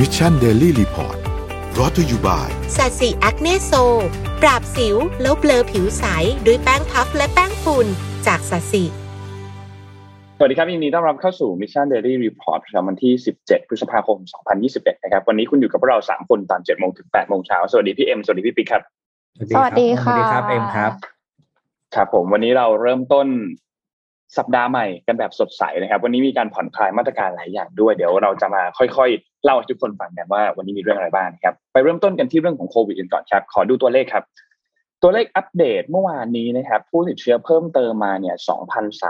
Mission Daily Report brought to you byสัสิแอคเนโซ ปราบสิวแล้วเบลอผิวใส ด้วยแป้งพัฟและแป้งฝุ่นจากสัสิสวัสดีครับยินดีต้อนรับเข้าสู่ Mission Daily Report ประจำวันที่ 17 พฤษภาคม 2021 นะครับ วันนี้คุณอยู่กับพวกเรา 3 คนตอน 7 โมงถึง 8 โมงเช้า สวัสดีพี่เอ็ม สวัสดีพี่ปิ๊กครับ สวัสดีค่ะ สวัสดีครับเอ็มครับ ครับผม วันนี้เราเริ่มต้นสัปดาห์ใหม่กันแบบสดใสนะครับ วันนี้มีการผ่อนคลายมาตรการหลายอย่างด้วย เดี๋ยวเราจะมาค่อยๆ เล่าให้ทุกคนฟังกันว่าวันนี้มีเรื่องอะไรบ้างครับไปเริ่มต้นกันที่เรื่องของโควิดกันก่อนครับ ขอดูตัวเลขครับ ตัวเลขอัปเดตเมื่อวานนี้นะครับ ผู้ติดเชื้อเพิ่มเติมมาเนี่ย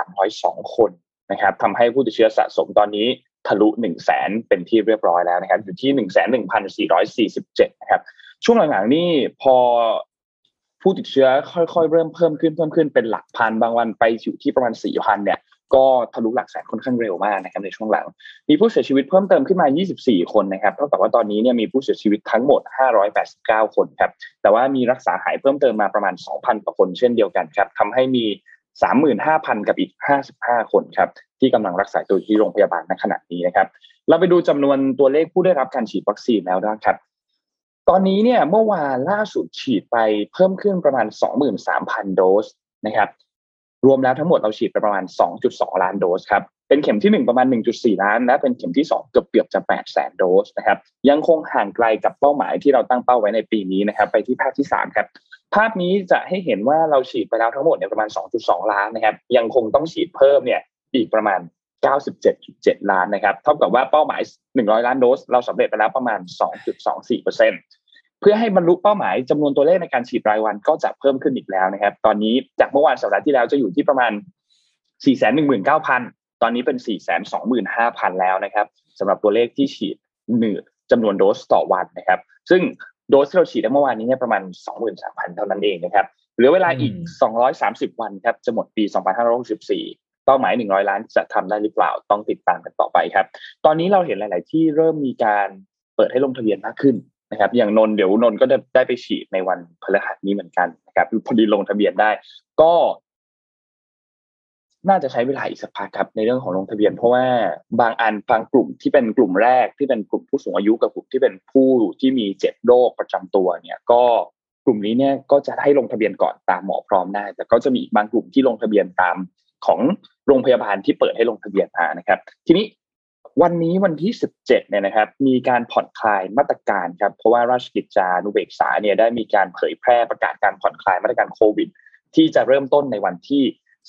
2,302 คนนะครับทำให้ผู้ติดเชื้อสะสมตอนนี้ทะลุ 1 0 0 0 0แสนเป็นที่เรียบร้อยแล้วนะครับ อยู่ที่ 1 1 1 4 4 7 นะครับ ช่วงหลังๆนี่พอผู้ติดเชื้อค่อยๆ เริ่มเพิ่มขึ้นเพิ่มขึ้นเป็นหลักพันบางวันไปอยู่ที่ประมาณสี่พันเนี่ย ก็ทะลุหลักแสนค่อนข้างเร็วมากนะครับในช่วงหลัง มีผู้เสียชีวิตเพิ่มเติมขึ้นมา 24 คนนะครับเท่ากับว่าตอนนี้เนี่ยมีผู้เสียชีวิตทั้งหมด 589 คนครับแต่ว่ามีรักษาหายเพิ่มเติมมาประมาณ 2,000กว่าคนเช่นเดียวกันครับทำให้มี 35,000 กับอีก 55 คนครับที่กำลังรักษาตัวที่โรงพยาบาลณขณะนี้นะครับ เราไปดูจำนวนตัวเลขผู้ได้รับการฉีดวัคซีนแล้วนะครับตอนนี้เนี่ยเมื่อวานล่าสุดฉีดไปเพิ่มขึ้นประมาณ 23,000 โดสนะครับ รวมแล้วทั้งหมดเราฉีดไปประมาณ 2.2 ล้านโดสครับ เป็นเข็มที่ 1 ประมาณ 1.4 ล้าน และเป็นเข็มที่ 2 เกือบเกือบจะ 8 แสนโดสนะครับ ยังคงห่างไกลกับเป้าหมายที่เราตั้งเป้าไว้ในปีนี้นะครับ ไปที่ภาพที่ 3 ครับ ภาพนี้จะให้เห็นว่าเราฉีดไปแล้วทั้งหมดเนี่ยประมาณ 2.2 ล้านนะครับ ยังคงต้องฉีดเพิ่มเนี่ยอีกประมาณ 97.7 ล้านนะครับ เท่ากับว่าเป้าหมาย 100 ล้านโดส เราสำเร็จไปแล้วประมาณ 2.24%เซ็นต์ พื่อให้บรรลุเป้าหมายจำนวนตัวเลขในการฉีดรายวันก็จะเพิ่มขึ้นอีกแล้วนะครับ ตอนนี้จากเมื่อวานสัปดาห์ที่แล้วจะอยู่ที่ประมาณ 419,000 ตอนนี้เป็น 425,000 แล้วนะครับสำหรับตัวเลขที่ฉีดหนึ่งจำนวนโดสต่อวันนะครับ ซึ่งโดสที่เราฉีดเมื่อวานนี้เนี่ยประมาณ 23,000 เท่านั้นเองนะครับเหลือเวลาอีก 230 วันครับจะหมดปี 2564เป้าหมายหนึ่งร้อยล้านจะทำได้หรือเปล่าต้องติดตามกันต่อไปครับ ตอนนี้เราเห็นหลาย ๆ ที่เริ่มมีการเปิดให้ลงทะเบียนมากขึ้น นะครับ อย่างนนเดี๋ยวนนก็ได้ได้ไปฉีดในวันพฤหัสนี้เหมือนกันนะครับพอดีลงทะเบียนได้ ก็ น่าจะใช้เวลาอีกสักพักครับในเรื่องของลงทะเบียน เพราะว่าบางอันบางกลุ่มที่เป็นกลุ่มแรกที่เป็นกลุ่มผู้สูงอายุกับกลุ่มที่เป็นผู้ที่มีเจ็บโรคประจำตัวเนี่ย ก็กลุ่มนี้เนี่ยก็จะให้ลงทะเบียนก่อนตามหมอพร้อมได้ แต่ก็จะมีบางกลุ่มที่ลงทะเบียนตามของโรงพยาบาลที่เปิดให้ลงทะเบียนมานะครับ ทีนี้ วันนี้วันที่ 17เนี่ยนะครับ มีการผ่อนคลายมาตรการครับ เพราะว่าราชกิจจานุเบกษาเนี่ยได้มีการเผยแพร่ประกาศการผ่อนคลายมาตรการโควิด ที่จะเริ่มต้นในวันที่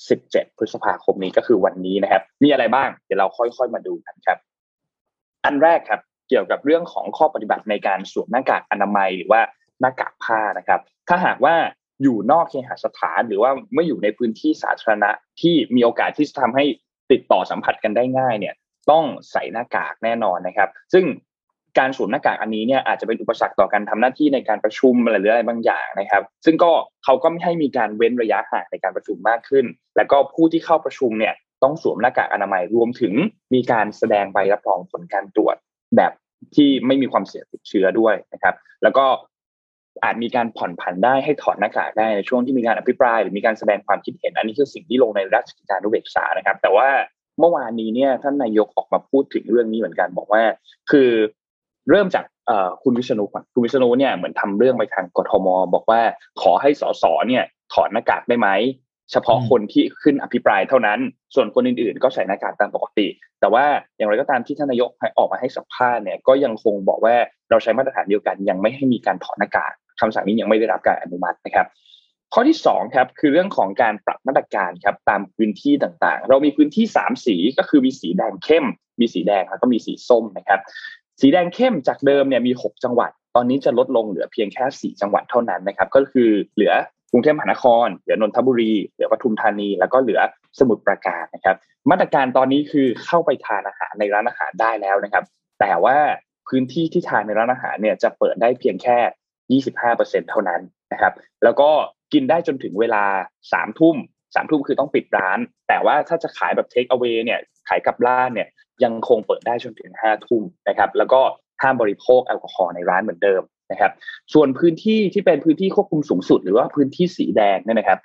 17 พฤษภาคมนี้ก็คือวันนี้นะครับ มีอะไรบ้าง เดี๋ยวเราค่อยๆมาดูกันครับ อันแรกครับ เกี่ยวกับเรื่องของข้อปฏิบัติในการสวมหน้ากากอนามัยหรือว่าหน้ากากผ้านะครับ ถ้าหากว่าอยู่นอกเคหสถาน หรือว่าไม่อยู่ในพื้นที่สาธารณะที่มีโอกาสที่จะทำให้ติดต่อสัมผัสกันได้ง่ายเนี่ย ต้องใส่หน้ากากแน่นอนนะครับ ซึ่งการสวมหน้ากากอันนี้เนี่ยอาจจะเป็นอุปสรรคต่อการทำหน้าที่ในการประชุมอะไรหรืออะไรบางอย่างนะครับ ซึ่งก็เขาก็ไม่ให้มีการเว้นระยะห่างในการประชุมมากขึ้น แล้วก็ผู้ที่เข้าประชุมเนี่ยต้องสวมหน้ากากอนามัยรวมถึงมีการแสดงใบรับรองผลการตรวจแบบที่ไม่มีความเสี่ยงติดเชื้อด้วยนะครับ แล้วก็อาจมีการผ่อนผันได้ให้ถอดหน้ากากได้ในช่วงที่มีการอภิปราย หรือมีการแสดงความคิดเห็น อันนี้คือสิ่งที่ลงในราชกิจจานุเบกษานะครับ แต่ว่า เมื่อวานนี้เนี่ยท่านนายกออกมาพูดถึงเรื่องนี้เหมือนกันบอกว่า คือเริ่มจากคุณวิษณุก่อนคุณวิษณุเนี่ยเหมือนทำเรื่องไปทางกทม บอกว่าขอให้สสเนี่ยถอดหน้ากากได้ไหมเฉพาะคนที่ขึ้นอภิปรายเท่านั้น ส่วนคนอื่นๆ ก็ใส่หน้ากากตามปกติ แต่ว่าอย่างไรก็ตามที่ท่านนายกออกมาให้สัมภาษณ์เนี่ยก็ยังคงบอกว่าเราใช้มาตรฐานเดียวกัน ยังไม่ให้มีการถอดหน้ากากคำสั่งนี้ยังไม่ได้รับการอนุมัตินะครับ ข้อที่2ครับคือเรื่องของการปรับมาตรการครับตามพื้นที่ต่างๆ เรามีพื้นที่ 3 สีก็คือมีสีแดงเข้ม มีสีแดงแล้วก็มีสีส้มนะครับ สีแดงเข้มจากเดิมเนี่ยมี 6 จังหวัด ตอนนี้จะลดลงเหลือเพียงแค่ 4 จังหวัดเท่านั้นนะครับ ก็คือเหลือกรุงเทพมหานคร เหลือนนทบุรี เหลือปทุมธานี แล้วก็เหลือสมุทรปราการนะครับ มาตรการตอนนี้คือเข้าไปทานอาหารในร้านอาหารได้แล้วนะครับ แต่ว่าพื้นที่ที่ทานในร้านอาหารเนี่ยจะเปิดได้เพียงแค่ 25%เท่านั้นนะครับ แล้วก็ กินได้จนถึงเวลาสามทุ่มสามทุ่มคือต้องปิดร้าน แต่ว่าถ้าจะขายแบบเทคเอาไว้เนี่ยขายกับร้านเนี่ยยังคงเปิดได้จนถึงห้าทุ่มนะครับ แล้วก็ห้ามบริโภคแอลกอฮอล์ในร้านเหมือนเดิมนะครับ ส่วนพื้นที่ที่เป็นพื้นที่ควบคุมสูงสุด หรือว่าพื้นที่สีแดงเนี่ยนะครับ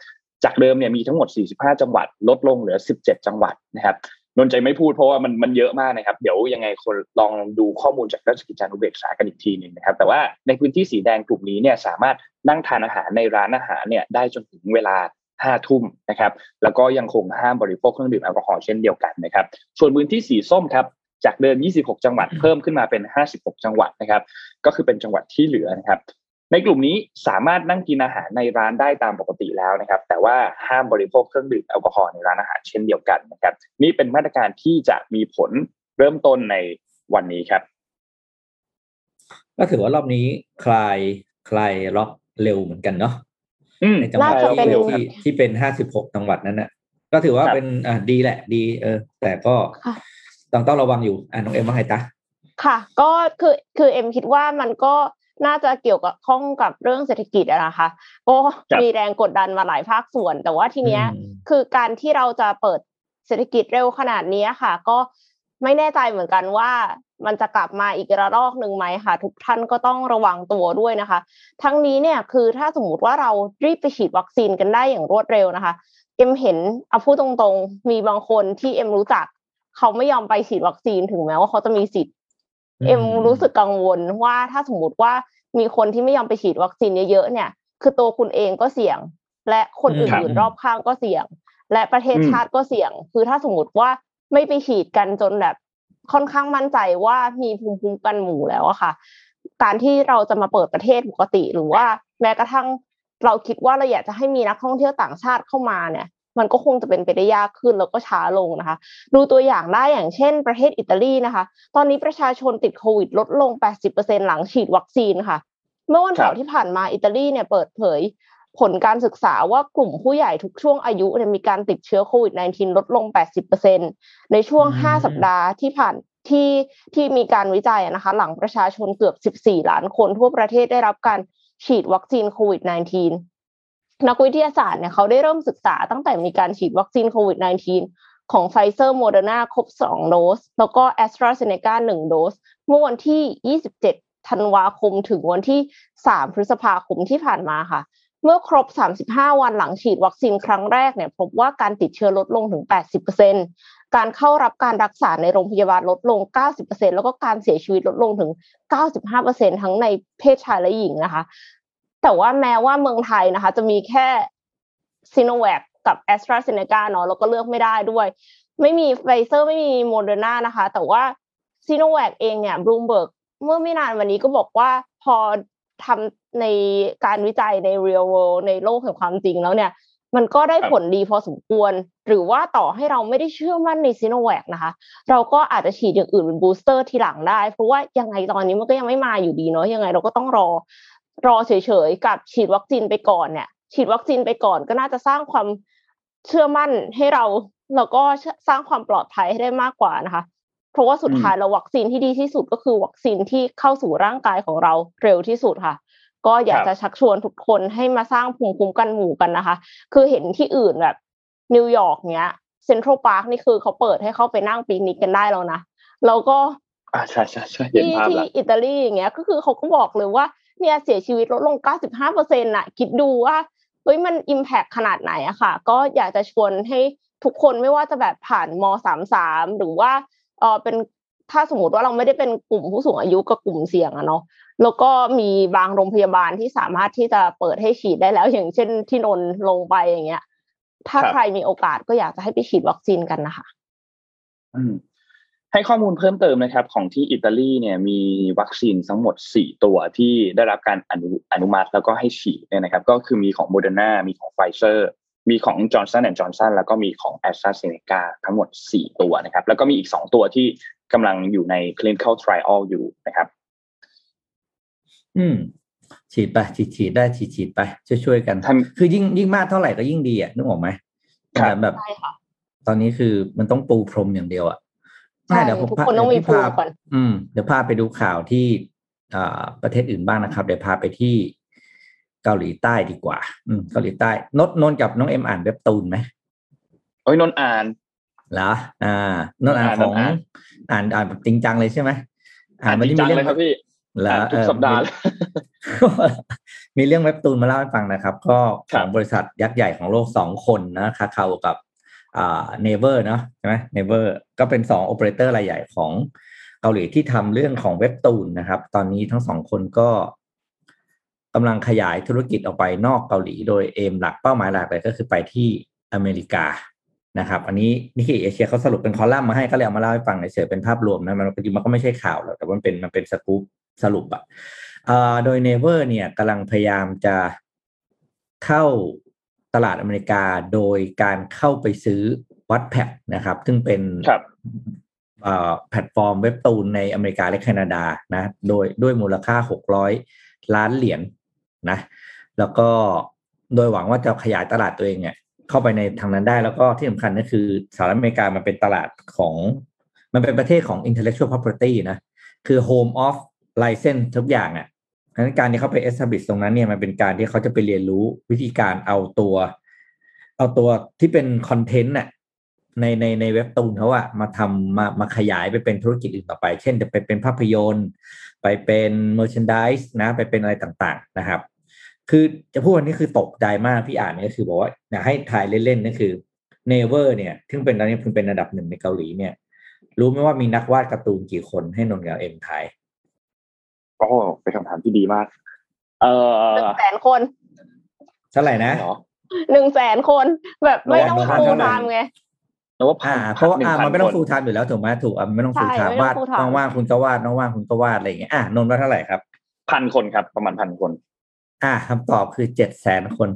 จากเดิมเนี่ยมีทั้งหมด 45 จังหวัด ลดลงเหลือ 17 จังหวัดนะครับ นนใจไม่พูดเพราะว่ามันมันเยอะมากนะครับ เดี๋ยวยังไงคนลองดูข้อมูลจากราชกิจจานุเบกษากันอีกทีหนึ่งนะครับ แต่ว่าในพื้นที่สีแดงกลุ่มนี้เนี่ยสามารถนั่งทานอาหารในร้านอาหารเนี่ยได้จนถึงเวลาห้าทุ่มนะครับ แล้วก็ยังคงห้ามบริโภคเครื่องดื่มแอลกอฮอล์เช่นเดียวกันนะครับ ส่วนพื้นที่สีส้มครับจากเดิม 26 จังหวัดเพิ่มขึ้นมาเป็น 56 จังหวัดนะครับ ก็คือเป็นจังหวัดที่เหลือนะครับ ในกลุ่มนี้สามารถนั่งกินอาหารในร้านได้ตามปกติแล้วนะครับ แต่ว่าห้ามบริโภคเครื่องดื่มแอลกอฮอล์ในร้านอาหารเช่นเดียวกันนะครับ นี่เป็นมาตรการที่จะมีผลเริ่มต้นในวันนี้ครับ ก็ถือว่ารอบนี้คลายคลายล็อกเร็วเหมือนกันเนาะอืมในจังหวัดน่าจะเป็นที่ที่ที่เป็นห้าสิบหกจังหวัดนั้นน่ะก็ถือว่าครับเป็นอ่าดีแหละ ดี เออ แต่ก็ค่ะต้องต้องระวังอยู่อ่าน้องเอ็มว่าไงตาค่ะ ก็คือคือเอ็มคิดว่ามันก็ น่าจะเกี่ยวกับข้องกับเรื่องเศรษฐกิจอะนะคะก็ครับมีแรงกดดันมาหลายภาคส่วน แต่ว่าทีเนี้ยคือการที่เราจะเปิดเศรษฐกิจเร็วขนาดนี้ค่ะ ก็ไม่แน่ใจเหมือนกันว่ามันจะกลับมาอีกระลอกหนึ่งไหมค่ะ ทุกท่านก็ต้องระวังตัวด้วยนะคะ ทั้งนี้เนี่ยคือถ้าสมมติว่าเรารีบไปฉีดวัคซีนกันได้อย่างรวดเร็วนะคะ เอ็มเห็นเอาพูดตรงๆ มีบางคนที่เอ็มรู้จัก เขาไม่ยอมไปฉีดวัคซีนถึงแม้ว่าเขาจะมีสิทธิ์ เอ็มรู้สึกกังวลว่าถ้าสมมติว่ามีคนที่ไม่ยอมไปฉีดวัคซีนเยอะๆเนี่ย คือตัวคุณเองก็เสี่ยง และคนอืมครับอื่นๆรอบข้างก็เสี่ยง และประเทศอืมชาติก็เสี่ยง คือถ้าสมมติว่าไม่ไปฉีดกันจนแบบค่อนข้างมั่นใจว่ามีภูมิคุ้มกันหมู่แล้วอะค่ะ การที่เราจะมาเปิดประเทศปกติหรือว่าแม้กระทั่งเราคิดว่าเราอยากจะให้มีนักท่องเที่ยวต่างชาติเข้ามาเนี่ย มันก็คงจะเป็นไปได้ยากขึ้นแล้วก็ช้าลงนะคะ ดูตัวอย่างได้อย่างเช่น ประเทศอิตาลีนะคะ ตอนนี้ประชาชนติดโควิด ลดลง 80%หลังฉีดวัคซีนค่ะ เมื่อวันเสาครัร์บที่ผ่านมาอิตาลีเนี่ยเปิดเผยผลการศึกษาว่ากลุ่มผู้ใหญ่ทุกช่วงอายุเนี่ยมีการติดเชื้อโควิด -19 ลดลง 80%ในช่วงอืม5สัปดาห์ที่ผ่านที่ที่มีการวิจัยนะคะ หลังประชาชนเกือบ 14 ล้านคนทั่วประเทศได้รับการฉีดวัคซีนโควิด -19 นักวิทยาศาสตร์เนี่ยเขาได้เริ่มศึกษาตั้งแต่มีการฉีดวัคซีนโควิด -19 ของไฟเซอร์โมเดอร์นาครบ 2 โดส แล้วก็แอสตราเซเนกา1โดส เมื่อวันที่ 27 ธันวาคมถึงวันที่ 3 พฤษภาคมที่ผ่านมาค่ะ เมื่อครบ 35 วันหลังฉีดวัคซีนครั้งแรกเนี่ยพบว่าการติดเชื้อลดลงถึง 80%การเข้ารับการรักษาในโรงพยาบาลลดลง 90%แล้วก็การเสียชีวิตลดลงถึง 95%ทั้งในเพศชายและหญิงนะคะ แต่ว่าแม้ว่าเมืองไทยนะคะ จะมีแค่ซีโนแวคกับแอสตราเซเนกาเนาะแล้วก็เลือกไม่ได้ด้วย ไม่มีไฟเซอร์ไม่มีโมเดอร์นานะคะ แต่ว่าซีโนแวคเองเนี่ยบลูมเบิร์กเมื่อไม่นานวันนี้ก็บอกว่าพอทำในการวิจัยใน real world ในโลกแห่งความจริงแล้วเนี่ย มันก็ได้ครับผลดีพอสมควร หรือว่าต่อให้เราไม่ได้เชื่อมั่นในซีโนแวคนะคะ เราก็อาจจะฉีดอย่างอื่นเป็น booster ทีหลังได้ เพราะว่ายังไงตอนนี้มันก็ยังไม่มาอยู่ดีเนาะยังไงเราก็ต้องรอ รอเฉยๆกับฉีดวัคซีนไปก่อนเนี่ย ฉีดวัคซีนไปก่อนก็น่าจะสร้างความเชื่อมั่นให้เราแล้วก็สร้างความปลอดภัยให้ได้มากกว่านะคะ เพราะว่าสุดท้ายแล้ววัคซีนที่ดีที่สุดก็คือวัคซีนที่เข้าสู่ร่างกายของเราเร็วที่สุดค่ะ ก็อยากครับจะชักชวนทุกคนให้มาสร้างภูมิคุ้มกันหมู่กันนะคะ คือเห็นที่อื่นแบบนิวยอร์กเนี้ยเซ็นทรัลพาร์คนี่คือเขาเปิดให้เข้าไปนั่งปิกนิกกันได้แล้วนะแล้วก็อ่าใช่ใช่ใช่เห็นที่ภาพที่แล้วอิตาลีอย่างเงี้ยก็คือเขาก็บอกเลยว่า เนี่ยเสียชีวิตลดลง 95เปอร์เซ็นต์น่ะ คิดดูว่าเฮ้ยมัน impact ขนาดไหนอะค่ะ ก็อยากจะชวนให้ทุกคนไม่ว่าจะแบบผ่านม 33 หรือว่าเออเป็นถ้าสมมติว่าเราไม่ได้เป็นกลุ่มผู้สูงอายุกับกลุ่มเสี่ยงอะเนาะแล้วก็มีบางโรงพยาบาลที่สามารถที่จะเปิดให้ฉีดได้แล้ว อย่างเช่นที่นนท์ลงไปอย่างเงี้ย ถ้าคใครมีโอกาสก็อยากจะให้ไปฉีดวัคซีนกันนะคะ อืม ให้ข้อมูลเพิ่มเติมนะครับ ของที่อิตาลีเนี่ยมีวัคซีนทั้งหมด 4 ตัวที่ได้รับการอนุอนุมัติแล้วก็ให้ฉีดเนี่ยนะครับ ก็คือมีของโมเดอร์นามีของไฟเซอร์มีของจอร์นสันแอนด์จอร์นสันแล้วก็มีของแอสตราเซเนกาทั้งหมด 4 ตัวนะครับ แล้วก็มีอีก 2 ตัวที่กำลังอยู่ใน clinical trial อยู่นะครับ อืม ฉีดไป ฉีดฉีดได้ฉีดฉีดไป ช่วยช่วยๆกันท่านคือยิ่งยิ่งมากเท่าไหร่ก็ยิ่งดีอะนึกออกไหมครับแต่แบบใช่ค่ะตอนนี้คือมันต้องปูพรมอย่างเดียวอะ ใช่เดี๋ยวผมทุกพาคนต้องมีเดี๋ยวพี่ภูมิพาก่อนอืมเดี๋ยวพาไปดูข่าวที่อ่าประเทศอื่นบ้างนะครับ เดี๋ยวพาไปที่เกาหลีใต้ดีกว่า อืมเกาหลีใต้นดนนท์กับน้องเอ็มอ่านเว็บตูนไหมโอ้ยนนท์อ่านเหรออ่านนท์อ่านอ่านของอ่านอ่านอ่านแบบจริงจังเลยใช่ไหมอ่านจริงจังเลยครับพี่เหรออ่านทุกเออสัปดาห์มีเลยมีเรื่องเว็บตูนมาเล่าให้ฟังนะครับ ก็ครับองบริษัทยักษ์ใหญ่ของโลกสองคนนะ Kakao กับอ่า Naver เนาะใช่ไหม Naver ก็เป็นสองโอเปอเรเตอร์รายใหญ่ของเกาหลีที่ทำเรื่องของเว็บตูนนะครับ ตอนนี้ทั้งสองคนก็กำลังขยายธุรกิจออกไปนอกเกาหลี โดย aim หลักเป้าหมายหลักเลยก็คือไปที่อเมริกานะครับ อันนี้ Nikkei Asia เขาสรุปเป็นคอลัมน์มาให้ก็เลยเอามาเล่าให้ฟังเฉยเป็นภาพรวมนะมันจริงมันก็ไม่ใช่ข่าวหรอกแต่มันเป็นมันเป็นสกู๊ปสรุปอะอ่าโดย Naver เนี่ยกำลังพยายามจะเข้า ตลาดอเมริกาโดยการเข้าไปซื้อ Wattpad นะครับ ซึ่งเป็นครับอ่าแพลตฟอร์มเว็บตูนในอเมริกาและแคนาดานะโดยด้วยมูลค่า 600 ล้านเหรียญนะแล้วก็โดยหวังว่าจะขยายตลาดตัวเองเนี่ยเข้าไปในทางนั้นได้แล้วก็ที่สำคัญก็คือสหรัฐอเมริกามันเป็นตลาดของมันเป็นประเทศของ intellectual property นะคือ home of license ทุกอย่างอะ่ะ ดังนั้นการที่เขาไป establish ตรงนั้นเนี่ยมันเป็นการที่เขาจะไปเรียนรู้วิธีการเอาตัว เอาตัวที่เป็นคอนเทนต์น่ะในในในเว็บตูนเขาอะมาทำมามาขยายไปเป็นธุรกิจอื่นต่อไป เช่นจะไปเป็นภาพยนตร์ ไปเป็นเมอร์ช n นดิสนะ ไปเป็นอะไรต่างๆนะครับ คือจะพูดวันนี้คือตกใจมากพี่อ่านนี่ก็คือบอกว่าอยากให้ทายเล่นๆนั่นคือเนเวอร์เนี่ยซึ่งเป็นตอนนี้คุณเป็นระดับหนึ่งในเกาหลีเนี่ย รู้ไหมว่ามีนักวาดการ์ตูนกี่คนให้นนท์กับเอ็มทาย โอ้เป็นคำถามที่ดีมาก เอหนึ่องแสนคนเท่าไหร่นะเหรอหนึ่งแสนคนแบบไม่ต้องระวังฟูลระวัไทงม์ไงแล้วว่าพัอ่านเพราะว่าหนึ่อ่าพัมันไม่ต้องคฟูลไทม์อยู่แล้วถูกไหมถูกอะมันไม่ต้องฟูลใช่ไทม์ไม่วาดต้อง full time ว่างๆคุณก็วาดน้องว่างคุณก็วาดอะไรอย่างเงี้ยอะนนท์ว่าเท่าไหร่ครับพันคนครับ ประมาณพันคน อ่าคำตอบคือเจ็ดแสนคน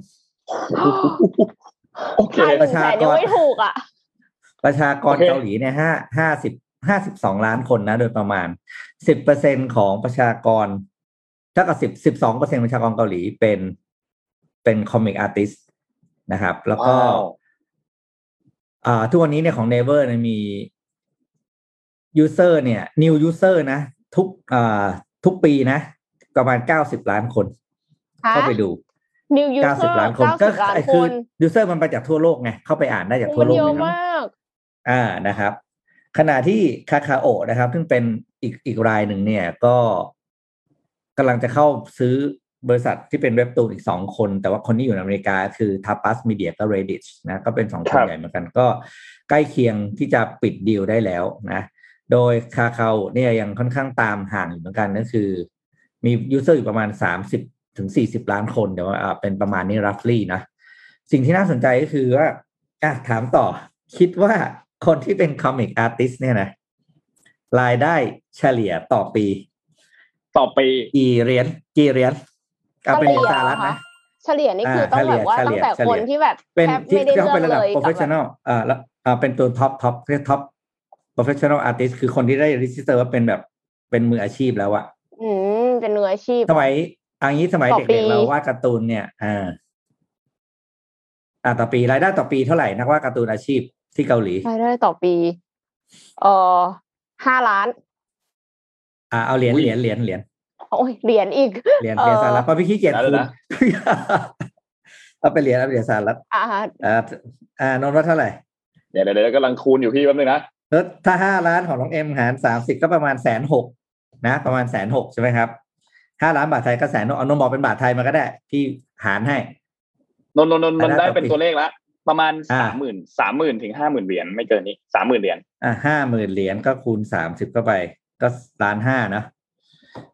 โอเคใช่หนึ่งแสนยังไม่ถูกอะประชากรโอเคเกาหลีเนี่ยห้าห้าสิบ ห้าสิบสองล้านคนนะ โดยประมาณสิบเปอร์เซ็นของประชากรเท่ากับสิบสิบสองเปอร์เซ็นประชากรเกาหลีเป็นเป็นคอมิกอาร์ติสนะครับ แล้วก็ว้าวอ่าทุกวันนี้เนี่ยของ Naver เนี่ยมี user เนี่ย new user นะ ทุกอ่าทุกปีนะ ประมาณเก้าสิบล้านคน เข้าไปดู New เก้าสิ User บล้านคนเก้าสิบล้านไอ้คคือน user มันไปจากทั่วโลกไง เข้าไปอ่านได้จากทั่มัวนโลกเยอะเลยนะมากอ่านะครับ ขณะที่คาคาโอนะครับ ซึ่งเป็นอีกอีกรายหนึ่งเนี่ยก็กำลังจะเข้าซื้อบริษัทที่เป็นเว็บตูนอีกสองคน แต่ว่าคนที่อยู่ในอเมริกาคือ Tapas Media กับ Reddit นะก็เป็นสองคนใหญ่เหมือนกันก็ใกล้เคียงที่จะปิดดีลได้แล้วนะ โดย Kakao เนี่ยยังค่อนข้างตามห่างอยู่เหมือนกันก็คือ มี user อยู่ประมาณสามสิบถึงสี่สิบล้านคนเดี๋ยวอ่าเป็นประมาณนี้ roughly นะ สิ่งที่น่าสนใจก็คือว่าอะถามต่อคิดว่า คนที่เป็น comic artist เนี่ยนะรายได้เฉลี่ยต่อปี ต่อไปกี่เหรียญกี่เหรียญเอาเป็นเหรียญสหรัฐนะเฉลี่ยนี่คือต้องแบบว่าเฉลี่ตั้ยงแต่คนเฉลี่ยที่แบบเป็นแทบที่ไม่ได้ที่เลืเขาอกเป็นระดับเลยกับแบบ professional อ่าแล้วอ่าเป็นตัวท็อปท็อปเรียกท็อป professional artist คือคนที่ได้ register ว่าเป็นแบบเป็นมืออาชีพแล้วอะอืมเป็นมืออาชีพ สมัยอันนี้สมัยต่อปีเด็กๆเราวาดการ์ตูนเนี่ย อ่า อ่าต่อปีรายได้ต่อปีเท่าไหร่นักวาดการ์ตูนอาชีพ ที่เกาหลีรายได้ต่อปีเอ่อห้าล้าน อ่าเอาเหรียญอุ้ยเหรียญเหรียญเหรียญโอ้ยเหรียญอีกเหรียญเอ่อเหรียญสหรัฐเพราะพี่ขี้เกียจได้คูแล้วนะเอาไปเหรียญเอาไปเหรียญสหรัฐอ่าอ่าอ่านนท์ว่าเท่าไหร่เดี๋ยวเดี๋ยวเดี๋ยวกำลังคูณอยู่พี่แป๊บนึงนะแล้วถ้าห้าล้านของน้องเอ็มหารสามสิบก็ประมาณแสนหกนะ ประมาณแสนหกใช่ไหมครับห้าล้านบาทไทยก็แสนเอานนท์บอกเป็นบาทไทยมาก็ได้ พี่หารให้นนท์นนท์นนท์มันรายได้ได้ต่อเป็นปีตัวเลขละ ประมาณอ่าสามหมื่นสามหมื่นถึงห้าหมื่นเหรียญไม่เกินนี้สามหมื่นเหรียญอะห้าหมื่นเหรียญก็คูณสามสิบเข้าไป ก็ล้านห้านะ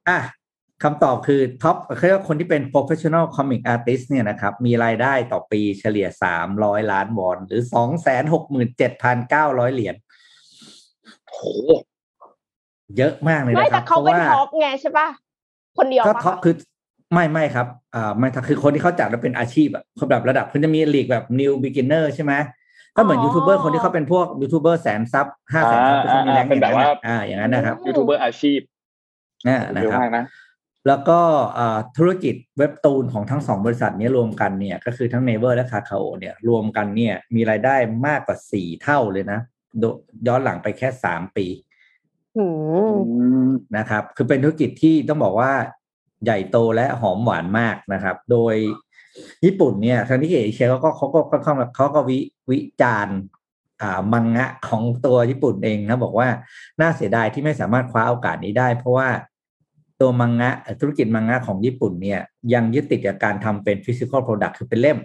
อะคำตอบคือ top เขาเรียกว่าคนที่เป็น professional comic artist เนี่ยนะครับ มีรายได้ต่อปีเฉลี่ยสามร้อยล้านวอน หรือสองแสนหกหมื่นเจ็ดพันเก้าร้อยเหรียญโหเยอะมากเลยไม่นะคแต่รับเขาเป็นพระว่ท็อปไงใช่ป่ะคนเดียวก็ปะ topคือ ไม่ไม่ครับอ่าไม่ถ้าคือคนที่เขาจัดแล้วเป็นอาชีพอะคนแบบระดับคุณจะมีลีกแบบ new beginner ใช่ไหมก็เหมือนยูทูบเบอร์คนที่เขาเป็นพวกยูทูบเบอร์แสน subห้าแสนซับที่เขามีแรงอย่างนั้นอะอ่าอย่างนั้นนะครับยูทูบเบอร์อาชีพอ่านะเยอะครับมากนะแล้วก็อ่าธุรกิจเว็บตูนของทั้งสองบริษัทนี้รวมกันเนี่ย ก็คือทั้ง Naver และ Kakao เนี่ยรวมกันเนี่ย มีรายได้มากกว่าสี่เท่าเลยนะโดย้อนหลังไปแค่สามปีอืมนะครับ คือเป็นธุรกิจที่ต้องบอกว่า ใหญ่โตและหอมหวานมากนะครับ โดยญี่ปุ่นเนี่ยทางนิเคอิเชียเขาก็เขาก็ค่อนข้างแบบเขาก็วิวิจารณ์อ่ามังงะของตัวญี่ปุ่นเองนะบอกว่าน่าเสียดายที่ไม่สามารถคว้าโอกาสนี้ได้ เพราะว่าตัวมังงะธุรกิจมังงะของญี่ปุ่นเนี่ยยังยึดติดกับการทำเป็น physical product คือเป็นเล่ม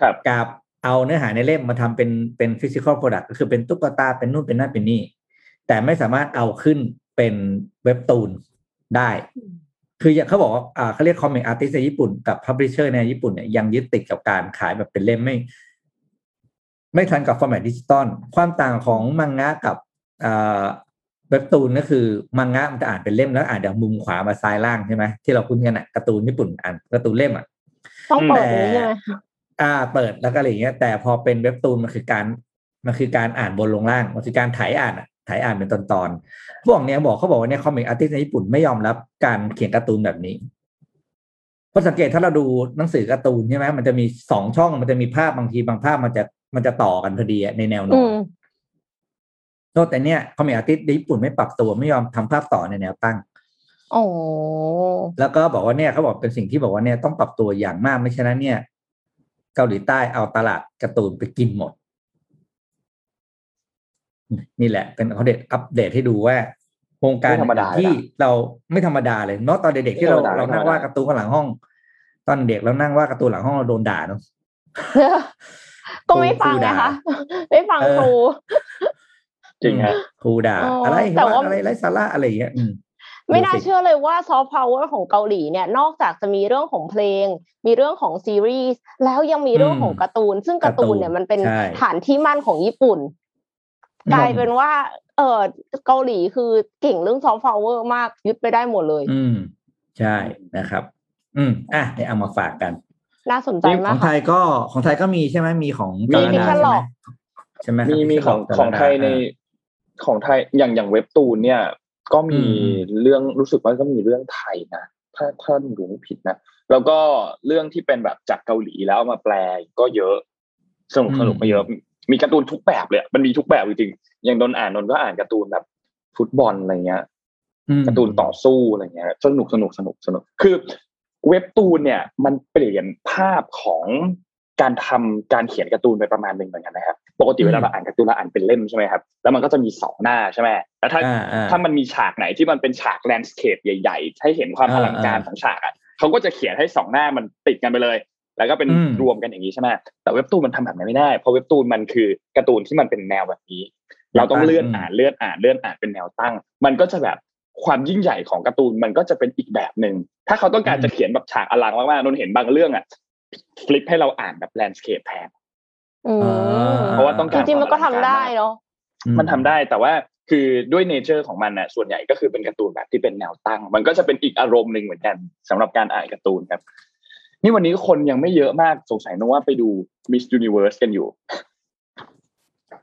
ครับกับเอาเนื้อหาในเล่มมาทำเป็นเป็น physical product ก็คือเป็นตุ๊กตาเป็นนู่นเป็นนั่นเป็นนี่ แต่ไม่สามารถเอาขึ้นเป็นเว็บตูนได้ คืออย่างเขาบอกว่าอ่าเขาเรียก comic artist ในญี่ปุ่นกับ publisher ในญี่ปุ่นเนี่ยยังยึดติดกับการขายแบบเป็นเล่มไม่ ไม่ทันกับ format ดิจิตอลความต่างของมังงะกับอ่าเว็บตูนก็คือมังงะมันจะอ่านเป็นเล่มแล้วอ่านจากมุมขวามาซ้ายล่างใช่ไหมที่เราคุ้นกันอะการ์ตูนญี่ปุ่นอ่านการ์ตูนเล่มอะต้องเปิดแต่นี้ใช่ไหมอ่า เปิดแล้วก็อะไรอย่างเงี้ย แต่พอเป็นเว็บตูนมันคือการมันคือการอ่านบนลงล่างมันคือการถ่ายอ่านอะ ถ่ายอ่านเป็นตอนตอนๆพวกเนี้ยบอกเขาบอกว่าเนี่ย comic artist ในญี่ปุ่นไม่ยอมรับการเขียนการ์ตูนแบบนี้เพราะสังเกตถ้าเราดูหนังสือการ์ตูนใช่ไหมมันจะมีสองช่องมันจะมีภาพบางทีบางภาพมันจะมันจะต่อกันพอดีอะในแนวนออืนมโทษแต่เนี่ยคอมิกอาร์ติสในญี่ปุ่นไม่ปรับตัวไม่ยอมทำภาพต่อในแนวตั้งโอ้แล้วก็บอกว่าเนี่ยเขาบอกเป็นสิ่งที่บอกว่าเนี่ยต้องปรับตัวอย่างมากไม่ฉะนั้นเนี่ย เกาหลีใต้เอาตลาดการ์ตูนไปกินหมด นี่แหละเป็นเขาเด็ดอัปเดตให้ดูว่าวงการไม่ธรรมดาที่เราไม่ธรรมดาเลยเนาะตอนเด็กๆที่เราไม่ธรรมดาเรานั่งไม่ธรรมดาว่าดการ์ตูนกันหลังห้อง ตอนเด็กเรานั่งวาดการ์ตูนหลังห้องเราโดนด่าเนาะก็ไม่ฟังครูด่านะคะไม่ฟังเออครูจริงฮะครูด่าอ๋อออะไรแต่ว่าอะไรไร้สาระอะไรอย่างเงี้ยอืมไม่น่าดูสิเชื่อเลยว่าซอฟต์พาวเวอร์ของเกาหลีเนี่ยนอกจากจะมีเรื่องของเพลง มีเรื่องของซีรีส์แล้วยังมีเรื่องของการ์ตูน ซึ่งการ์ตูนเนี่ยมันเป็นใช่ฐานที่มั่นของญี่ปุ่น กลายเป็นว่า เออเกาหลีคือเก่งเรื่องซอฟต์พาวเวอร์มากยึดไปได้หมดเลย อืม ใช่นะครับ อืมอะเดี๋ยวเอามาฝากกัน น่าสนใจขมาอกงไทค่ะยก็ของไทยก็มีใช่ไหมมีของมีจาราดา Fiction ใช่ไหม Log ใช่ไหมมีมีของจาราดาของไทยในอ่าของไทยอย่างอย่างเว็บตูนเนี่ย ก็มีอืมเรื่องรู้สึกว่าก็มีเรื่องไทยนะถ้าถ้าดูไม่ผิดนะแล้วก็เรื่องที่เป็นแบบจากเกาหลีแล้วเอามาแปลก็เยอะสนุกสนุกก็เยอะ มีการ์ตูนทุกแบบเลยอะมันมีทุกแบบจริงๆอย่างนนท์อ่านนนท์ก็อ่านการ์ตูนแบบฟุตบอลอะไรเงี้ยอืมการ์ตูนต่อสู้อะไรเงี้ยสนุกสนุกสนุกสนุกคือเว็บตูนเนี่ย มันเปลี่ยนภาพของการทำการเขียนการ์ตูนไปประมาณหนึ่งเหมือนกันนะครับปกติเวลาเราอ่านการ์ตูนเราอ่านเป็นเล่มใช่ไหมครับแล้วมันก็จะมีสองหน้าใช่ไหมแล้วถ้าอ่าอ่าถ้ามันมีฉากไหนที่มันเป็นฉาก landscape ใหญ่ๆให้เห็นความอ่าอลังการอ่าของฉากอะเขาก็จะเขียนให้สองหน้ามันติดกันไปเลย แล้วก็เป็นอืมรวมกันอย่างนี้ใช่ไหมแต่เว็บตูนมันทำแบบนั้นไม่ได้ เพราะเว็บตูนมันคือการ์ตูนที่มันเป็นแนวแบบนี้ เราต้องเลื่อนอ่านเลื่อนอ่านเลื่อนอ่านเป็นแนวตั้ง มันก็จะแบบความยิ่งใหญ่ของการ์ตูนมันก็จะเป็นอีกแบบหนึ่งถ้าเขาต้องการจะเขียนแบบฉากอลังมากๆนนท์เห็นบางเรื่องอะ flip ให้เราอ่านแบบ landscape แทนอืมเพราะว่าต้องจการริงๆมันก็ทำได้เนาะอืมันทำได้แต่ว่าคือด้วย nature ของมันน่ะส่วนใหญ่ก็คือเป็นการ์ตูนแบบที่เป็นแนวตั้ง มันก็จะเป็นอีกอารมณ์หนึ่งเหมือนกันสำหรับการอ่านการ์ตูนครับ นี่วันนี้คนยังไม่เยอะมากสงสัยนึกว่าไปดู Miss Universe กันอยู่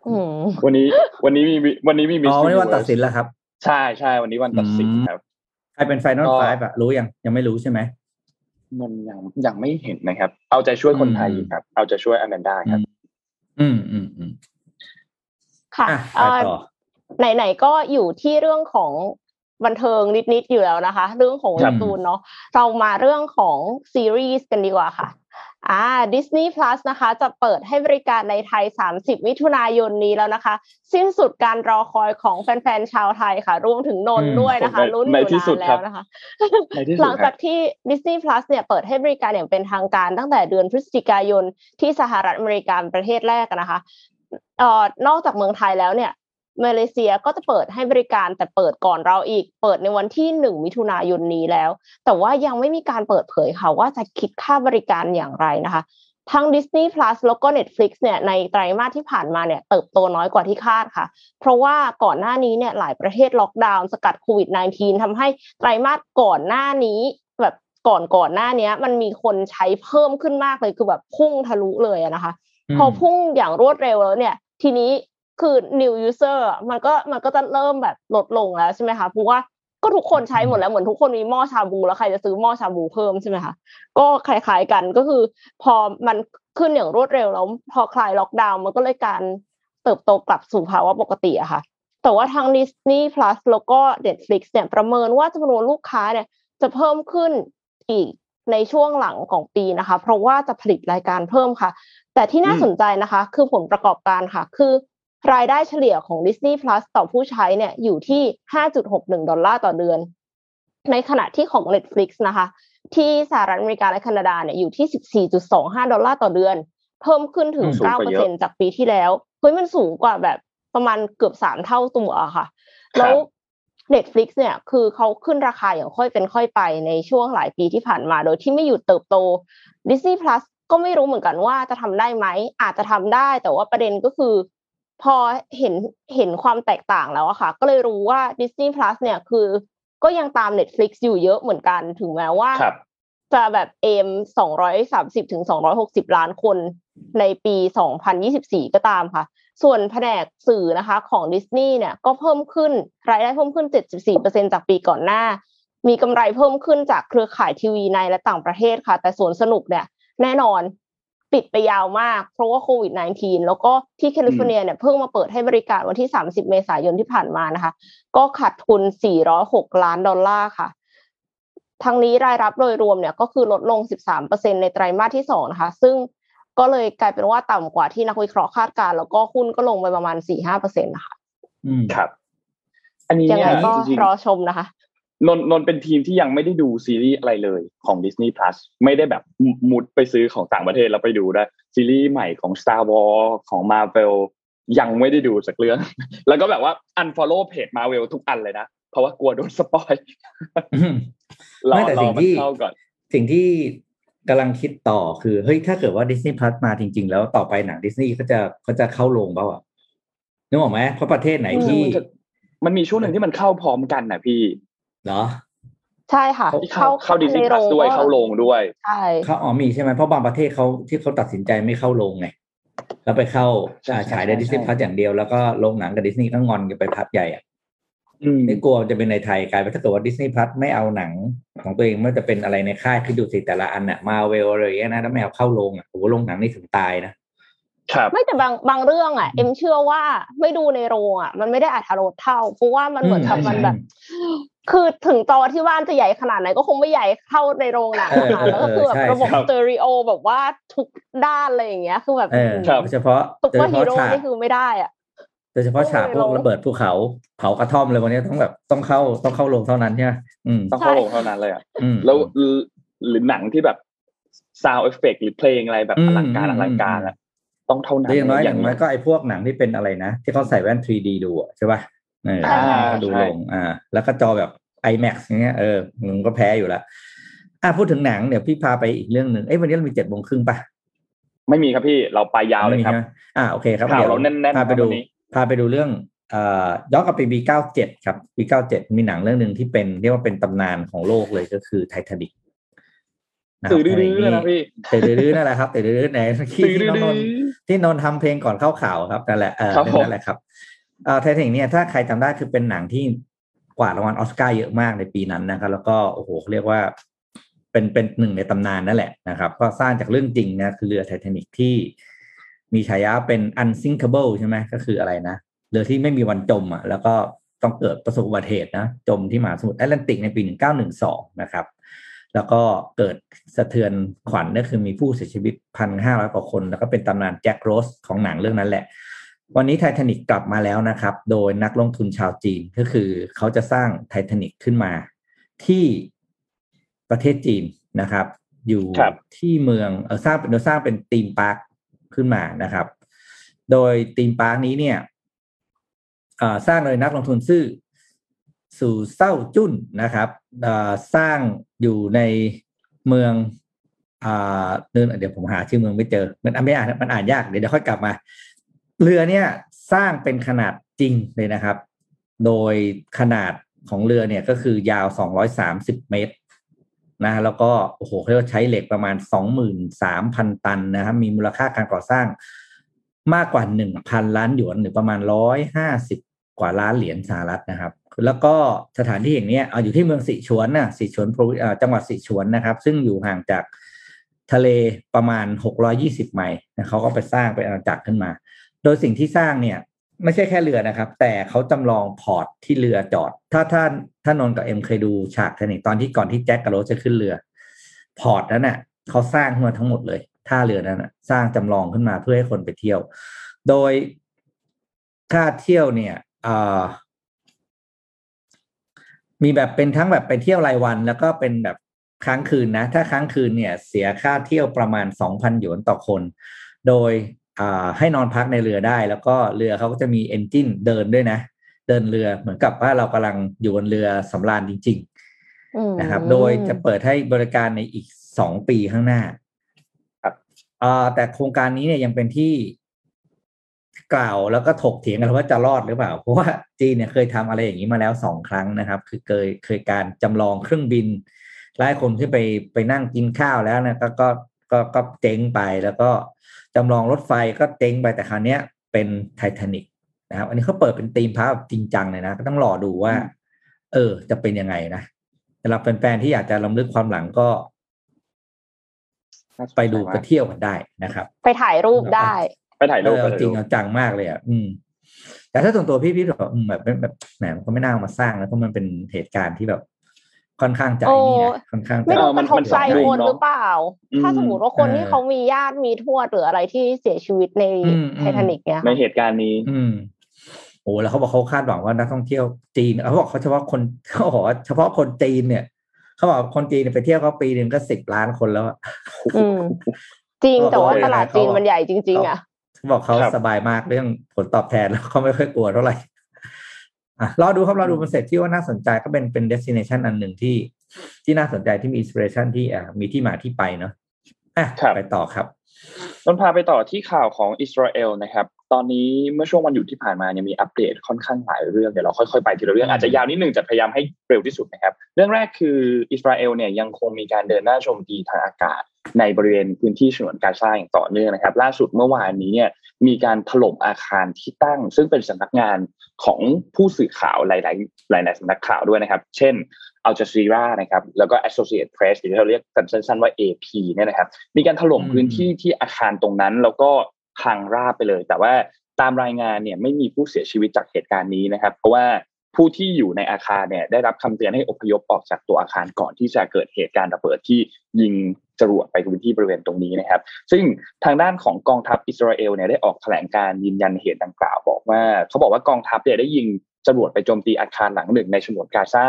อืมวันนี้วันนี้มีวันนี้มี Miss อ๋อวันนี้วันตัด Universe สินแล้วครับ ใช่ใช่วันนี้วันตัดสินครับใครเป็นไฟนอลก็ไฟอะรู้ยังยังไม่รู้ใช่ไหมมันยังยังไม่เห็นนะครับ เอาใจช่วยคนไทยอืมครับ เอาใจช่วยอแมนด้าครับ อืมอืมอืมค่ะอะเอ่ไปอต่อไหนๆก็อยู่ที่เรื่องของ บันเทิงนิดๆอยู่แล้วนะคะ เรื่องของครักาบร์ตูนเนาะเรามาเรื่องของซีรีส์กันดีกว่าค่ะอ่า Disney Plus นะคะ จะเปิดให้บริการในไทย 30 มิถุนายนนี้แล้วนะคะ สิ้นสุดการรอคอยของแฟนๆ ชาวไทยค่ะ รวมถึงนนท์อืมด้วยนะคะในรุ่นอในยู่ที่นาสุดนคแล้รับวนะคะในที่สุดหลังครัจาบกที่ Disney Plus เนี่ยเปิดให้บริการอย่างเป็นทางการตั้งแต่เดือนพฤศจิกายนที่สหรัฐอเมริกาเป็นประเทศแรกอะนะคะเอ่อนอกจากเมืองไทยแล้วเนี่ย มาเลเซียก็จะเปิดให้บริการแต่เปิดก่อนเราอีก เปิดในวันที่หนึ่งมิถุนายนนี้แล้ว แต่ว่ายังไม่มีการเปิดเผยค่ะว่าจะคิดค่าบริการอย่างไรนะคะ ทั้ง Disney Plus แล้วก็ Netflix เนี่ยในไตรมาสที่ผ่านมาเนี่ยเติบโตน้อยกว่าที่คาดค่ะ เพราะว่าก่อนหน้านี้เนี่ยหลายประเทศล็อกดาวน์สกัดโควิด -19 ทำให้ไตรมาสก่อนหน้านี้แบบก่อนก่อนหน้าเนี้ยมันมีคนใช้เพิ่มขึ้นมากเลยคือแบบพุ่งทะลุเลยอะนะคะมพอพุ่งอย่างรวดเร็วแล้วเนี่ยทีนี้ คือ new user อะมันก็มันก็จะเริ่มแบบลดลงแล้วใช่ไหมคะเพราะว่าก็ทุกคนใช้หมดแล้วเหมือนทุกคนมีหม้อชาบู แล้วใครจะซื้อหม้อชาบูเพิ่มใช่ไหมคะก็คล้ายๆกันก็คือพอมันขึ้นอย่างรวดเร็วแล้วพอคลายล็อกดาวน์มันก็เลยการเติบโตกลับสู่ภาวะปกติอะค่ะ แต่ว่าทาง Disney Plus แล้วก็ Netflix เนี่ยประเมินว่าจำนวนลูกค้าเนี่ยจะเพิ่มขึ้นอีกในช่วงหลังของปีนะคะ เพราะว่าจะผลิตรายการเพิ่มค่ะ แต่ที่น่าอืมสนใจนะคะ คือผลประกอบการค่ะ คือ รายได้เฉลี่ยของ Disney Plus ต่อผู้ใช้เนี่ยอยู่ที่ 5.61 ดอลลาร์ต่อเดือน ในขณะที่ของ Netflix นะคะ ที่สหรัฐอเมริกาและแคนาดาเนี่ยอยู่ที่ 14.25 ดอลลาร์ต่อเดือน เพิ่มขึ้นถึงเก้าเปอร์เยเซ็นต์สูงกว่าเยอะจากปีที่แล้วเฮ้ยมันสูงกว่าแบบประมาณเกือบสามเท่าตัวอะค่ะ แล้ว Netflix เนี่ยคือเขาขึ้นราคาอย่างค่อยเป็นค่อยไปในช่วงหลายปีที่ผ่านมา โดยที่ไม่หยุดเติบโต Disney Plus ก็ไม่รู้เหมือนกันว่าจะทำได้ไหม อาจจะทำได้ แต่ว่าประเด็นก็คือ พอเห็นเห็นความแตกต่างแล้วอะค่ะ ก็เลยรู้ว่า Disney Plus เนี่ยคือ ก็ยังตาม Netflix อยู่เยอะเหมือนกันถึงแม้ว่าครับจะแบบเอม230ถึง260ล้านคนในปี2024ก็ตามค่ะ ส่วนแผนกสื่อนะคะของดิสนีย์เนี่ยก็เพิ่มขึ้น รายได้เพิ่มขึ้น74%จากปีก่อนหน้า มีกำไรเพิ่มขึ้นจากเครือข่ายทีวีในและต่างประเทศค่ะ แต่สวนสนุกเนี่ยแน่นอน ปิดไปยาวมาก เพราะว่าโควิด -19 แล้วก็ที่แคลิฟอร์เนียเนี่ยเพิ่งมาเปิดให้บริการวันที่ 30 เมษายนที่ผ่านมานะคะ ก็ขาดทุน 406 ล้านดอลลาร์ค่ะทั้งนี้รายรับโดยรวมเนี่ยก็คือลดลง 13%ในไตรมาสที่สองนะคะ ซึ่งก็เลยกลายเป็นว่าต่ำกว่าที่นักวิเคราะห์คาดการณ์แล้วก็หุ้นก็ลงไปประมาณ 4-5%นะคะ อืม ครับ อันนี้ยังเนี่ไงยก็จริงรอชมนะคะๆ นนนนเป็นทีมที่ยังไม่ได้ดูซีรีส์อะไรเลยของ Disney Plus ไม่ได้แบบมุดไปซื้อของต่างประเทศแล้วไปดูได้ซีรีส์ใหม่ของ Star Wars ของ Marvel ยังไม่ได้ดูสักเรื่อง แล้วก็แบบว่า unfollow เพจ Marvel ทุกอันเลยนะ เพราะว่ากลัวโดนสปอยอืมรอไม่แต่รอสิ่งมันที่เข้าก่อนสิ่งที่กำลังคิดต่อคือ เฮ้ยถ้าเกิดว่าดิสนีย์พลัสมาจริง ๆ แล้วต่อไปหนังดิสนีย์เขาจะเขาจะเข้าโรงเปล่าอะนึกออกไหมเพราะประเทศไหนที่มันจะมันมีช่วงหนึ่งที่มันเข้าพร้อมกันนะพี่ เหรอใช่ค่ะที่เข้าเข้าดิสนีย์ในพลัสด้วยก็เข้าโรงด้วยใช่เขาอ๋อมีใช่ไหมเพราะบางประเทศเขาที่เขาตัดสินใจไม่เข้าโรงไงแล้วไปเข้าใช่อ่าใช่ฉายในใช่ดิสนีย์ใช่พลัสอย่างเดียวแล้วก็โรงหนังกับดิสนีย์ก็งอนกันไปพักใหญ่อะอืมไม่กลัวจะเป็นในไทยกลายเป็นถ้าเกิดว่าดิสนีย์พลัสไม่เอาหนังของตัวเองไม่ว่าจะเป็นอะไรในค่ายที่ดูสิแต่ละอันน่ะมาเวลอะไรอย่างเงี้ยนะแล้วไม่เอาเข้าโรงอะโอ้โหโรงหนังนี่ถึงตายนะครับ ไม่แต่บางบางเรื่องอะ เอ็มเชื่อว่าไม่ดูในโรงอะ มันไม่ได้อรรถรสเท่าเพราะว่ามันเหมือนกับอืมมันแบบใช่คือถึงจอที่บ้านจะใหญ่ขนาดไหนก็คงไม่ใหญ่เท่าในโรงหนังเออค่ะแล้วก็คือแบบใช่ระบบครับสเตอริโอแบบว่าทุกด้านอะไรอย่างเงี้ย คือแบบเออครับโดยเฉพาะซุปโดยเฉฮีพาะฉากนี่คือไม่ได้อะโดยเฉพาะฉากพวกโรงระเบิดภูเขาเผากระท่อมเลยวันนี้ต้องแบบต้องเข้าต้องเข้าโรงเท่านั้นใช่ไหมอืมต้องเข้าโรงเท่านั้นเลยอะอืมแล้วหรือหนังที่แบบ sound effect หรือเพลงอะไรแบบอืมอลังการอืมอลังการอะ ต้องเท่านั้นแต่อย่างน้อยเลอย่างน้อยก็ไอ้พวกหนังที่เป็นอะไรนะ ที่เขาใส่แว่น 3D ดูอะใช่ป่ะเออใช่ก็ดูใช่ลงอ่า แล้วก็จอแบบ IMAX อย่างเงี้ยเออมึงก็แพ้อยู่แล้วอะพูดถึงหนังเดี๋ยวพี่พาไปอีกเรื่องหนึ่งเอ้ยวันนี้เรามีเจ็ดโมงครึ่งป่ะไม่มีครับพี่เราไปยาวเลยครับไม่มีใช่ไหมอ่าโอเคครับข่าวเดี๋ยวเราแน่นๆพาไปดูครับวันนี้พาไปดูเรื่องเอ่อย้อนกลับไปปีเก้าเจ็ดครับ ปีเก้าเจ็ดมีหนังเรื่องหนึ่งที่เป็นเรียกว่าเป็นตำนานของโลกเลยก็คือไททานิก ตื่นดื้อๆเลยนะพี่ตื่นดื้อๆนั่นแหละครับตื่นดื้อๆไหนที่ตื่นที่ดื้อน้องนนท์ที่นนท์ทำเพลงก่อนเข้าข่าวครับนั่นแหละเออครับผมนั่นแหละครับเอ่อไททานิกเนี่ยถ้าใครจำได้คือเป็นหนังที่กวาดรางวัลออสการ์เยอะมากในปีนั้นนะครับ แล้วก็โอ้โหเรียกว่าเป็นเป็นหนึ่งในตำนานนั่นแหละนะครับ ก็สร้างจากเรื่องจริงนะคือเรือไททานิกที่มีฉายาเป็น unsinkable ใช่ไหมก็คืออะไรนะเรือที่ไม่มีวันจมอะแล้วก็ต้องเกิดประสบอุบัติเหตุนะจมที่มหาสมุทรแอตแลนติกในปี 1912 นะครับ แล้วก็เกิดสะเทือนขวัญก็คือมีผู้เสียชีวิตพันห้าร้อยกว่าคน แล้วก็เป็นตำนานแจ็คโรสของหนังเรื่องนั้นแหละ วันนี้ไททานิกกลับมาแล้วนะครับ โดยนักลงทุนชาวจีนก็คือเขาจะสร้างไททานิกขึ้นมา ที่ประเทศจีนนะครับ อยู่ครับที่เมืองเออสร้างเป็นโดยสร้างเป็น theme park ขึ้นมานะครับ โดย theme park นี้เนี่ยเอ่อสร้างโดยนักลงทุนซื่อ สู่เศร้าจุ้นนะครับสร้างอยู่ในเมืองอเดินเดี๋ยวผมหาชื่อเมืองไม่เจอ มันอ่านไม่อ่านมันอ่านยากเดี๋ยวค่อยกลับมา เรือเนี่ยสร้างเป็นขนาดจริงเลยนะครับ โดยขนาดของเรือเนี่ยก็คือยาว230เมตรนะแล้วก็โอ้โหเขาเรียกว่าใช้เหล็กประมาณ23,000ตันนะครับมีมูลค่าการก่อสร้างมากกว่า1,000ล้านหยวนหรือประมาณ150กว่าล้านเหรียญสหรัฐนะครับ แล้วก็สถานที่แห่งนี้เอาอยู่ที่เมืองสิชวนนะสิชวนจังหวัดสิชวนนะครับ ซึ่งอยู่ห่างจากทะเลประมาณ 620 ไมล์นะเขาก็ไปสร้างเป็นอาณาจักรขึ้นมา โดยสิ่งที่สร้างเนี่ยไม่ใช่แค่เรือนะครับ แต่เขาจำลอง port ที่เรือจอด ถ้าท่านถ้านนท์กับเอ็มเคยดูฉากไททานิกตอนที่ก่อนที่แจ็คกับโรสจะขึ้นเรือ port นั้นน่ะเขาสร้างขึ้นมาทั้งหมดเลยท่าเรือนั้นนะสร้างจำลองขึ้นมาเพื่อให้คนไปเที่ยว โดยค่าเที่ยวเนี่ยอ่า มีแบบเป็นทั้งแบบไปเที่ยวรายวัน แล้วก็เป็นแบบค้างคืนนะ ถ้าค้างคืนเนี่ยเสียค่าเที่ยวประมาณสองพันหยวนต่อคน โดยให้นอนพักในเรือได้ แล้วก็เรือเขาก็จะมีเอนจินเดินด้วยนะ เดินเรือเหมือนกับว่าเรากำลังอยู่บนเรือสำราญจริง ๆนะครับ โดยจะเปิดให้บริการในอีกสองปีข้างหน้าครับแต่โครงการนี้เนี่ยยังเป็นที่ กล่าวแล้วก็ถกเถียงกันว่าจะรอดหรือเปล่า เพราะว่าจีนเนี่ยเคยทำอะไรอย่างนี้มาแล้วสองครั้งนะครับ คือเคยเคยการจำลองเครื่องบินหลายคนที่ไปไปนั่งกินข้าวแล้วนะก็ก็ก็ก็เจ๊งไปแล้วก็จำลองรถไฟก็เจ๊งไปแต่คราวนี้ยเป็นไททานิกนะครับอันนี้เขาเปิดเป็นธีมพาร์จริงจังเลยนะก็ต้องรอดูว่า เออ จะเป็นยังไงนะสำหรับแฟนๆที่อยากจะลำลึกความหลังก็ ไปดูไปเที่ยวกันได้นะครับ ไปถ่ายรูปได้ ไปถ่ายรูปจริงจังมากเลยอะอืมแต่ถ้าส่วนตัวพี่พี่แบบแบบแบบแหมมันก็ไม่น่ามาสร้างนะเพราะมันเป็นเหตุการณ์ที่แบบค่อนข้างใจนี่นะค่อนข้างไม่รู้มันทบใจคนหรือเปล่า ถ้าสมมติว่าคนที่เขามีญาติมีทวดหรืออะไรที่เสียชีวิตในไททานิกเนี่ยในเหตุการณ์นี้ อืมโอ้แล้วเขาบอกเขาคาดหวังว่านักท่องเที่ยวจีนเขาบอกเขาเฉพาะคนเขาบอกว่าเฉพาะคนจีนเนี่ยเขาบอกคนจีนไปเที่ยวเขาปีหนึ่งก็สิบล้านคนแล้วจริงแต่ว่าตลาดจีนมันใหญ่จริง ๆ อะ เขาบอกเขาสบายมากเรื่องผลตอบแทนแล้วเขาไม่ค่อยกลัวเท่าไหร่อะรอดูครับรอดูมันเสร็จที่ว่าน่าสนใจก็เป็นเป็น destination อันหนึ่งที่ ที่น่าสนใจที่มี inspiration ที่อ่ามีที่มาที่ไปเนาะอะไปต่อครับต้นพาไปต่อที่ข่าวของอิสราเอลนะครับ ตอนนี้เมื่อช่วงวันหยุดที่ผ่านมาเนี่ยมีอัปเดตค่อนข้างหลายเรื่องเดี๋ยวเราค่อยๆไปทีละเรื่องอาจจะยาวนิดนึงจะพยายามให้เร็วที่สุดนะครับ เรื่องแรกคืออิสราเอลเนี่ยยังคงมีการเดินหน้าโจมตีทางอากาศ ในบริเวณพื้นที่ฉนวนกาซาอย่างต่อเนื่องนะครับ ล่าสุดเมื่อวานนี้เนี่ยมีการถล่มอาคารที่ตั้ง ซึ่งเป็นสำนักงานของผู้สื่อข่าวหลาย ๆ หลาย ๆสำนักข่าวด้วยนะครับ เช่นอัลจาซีรานะครับแล้วก็ Associated Press หรือเราเรียกสั้น ๆ ว่า AP เนี่ยนะครับ มีการถล่มพื้นที่ที่อาคารตรงนั้น แล้วก็พังราบไปเลย แต่ว่าตามรายงานเนี่ยไม่มีผู้เสียชีวิตจากเหตุการณ์นี้นะครับ เพราะว่าผู้ที่อยู่ในอาคารเนี่ยได้รับคำเตือนให้อพยพออกจากตัวอาคารก่อนที่จะเกิดเหตุการณ์ระเบิดที่ยิง จรวดไปพื้นที่บริเวณตรงนี้นะครับ ซึ่งทางด้านของกองทัพอิสราเอลเนี่ยได้ออกแถลงการยืนยันเหตุดังกล่าวบอกว่า เขาบอกว่ากองทัพเนี่ยได้ยิงจรวดไปโจมตีอาคารหลังหนึ่งในฉนวนกาซา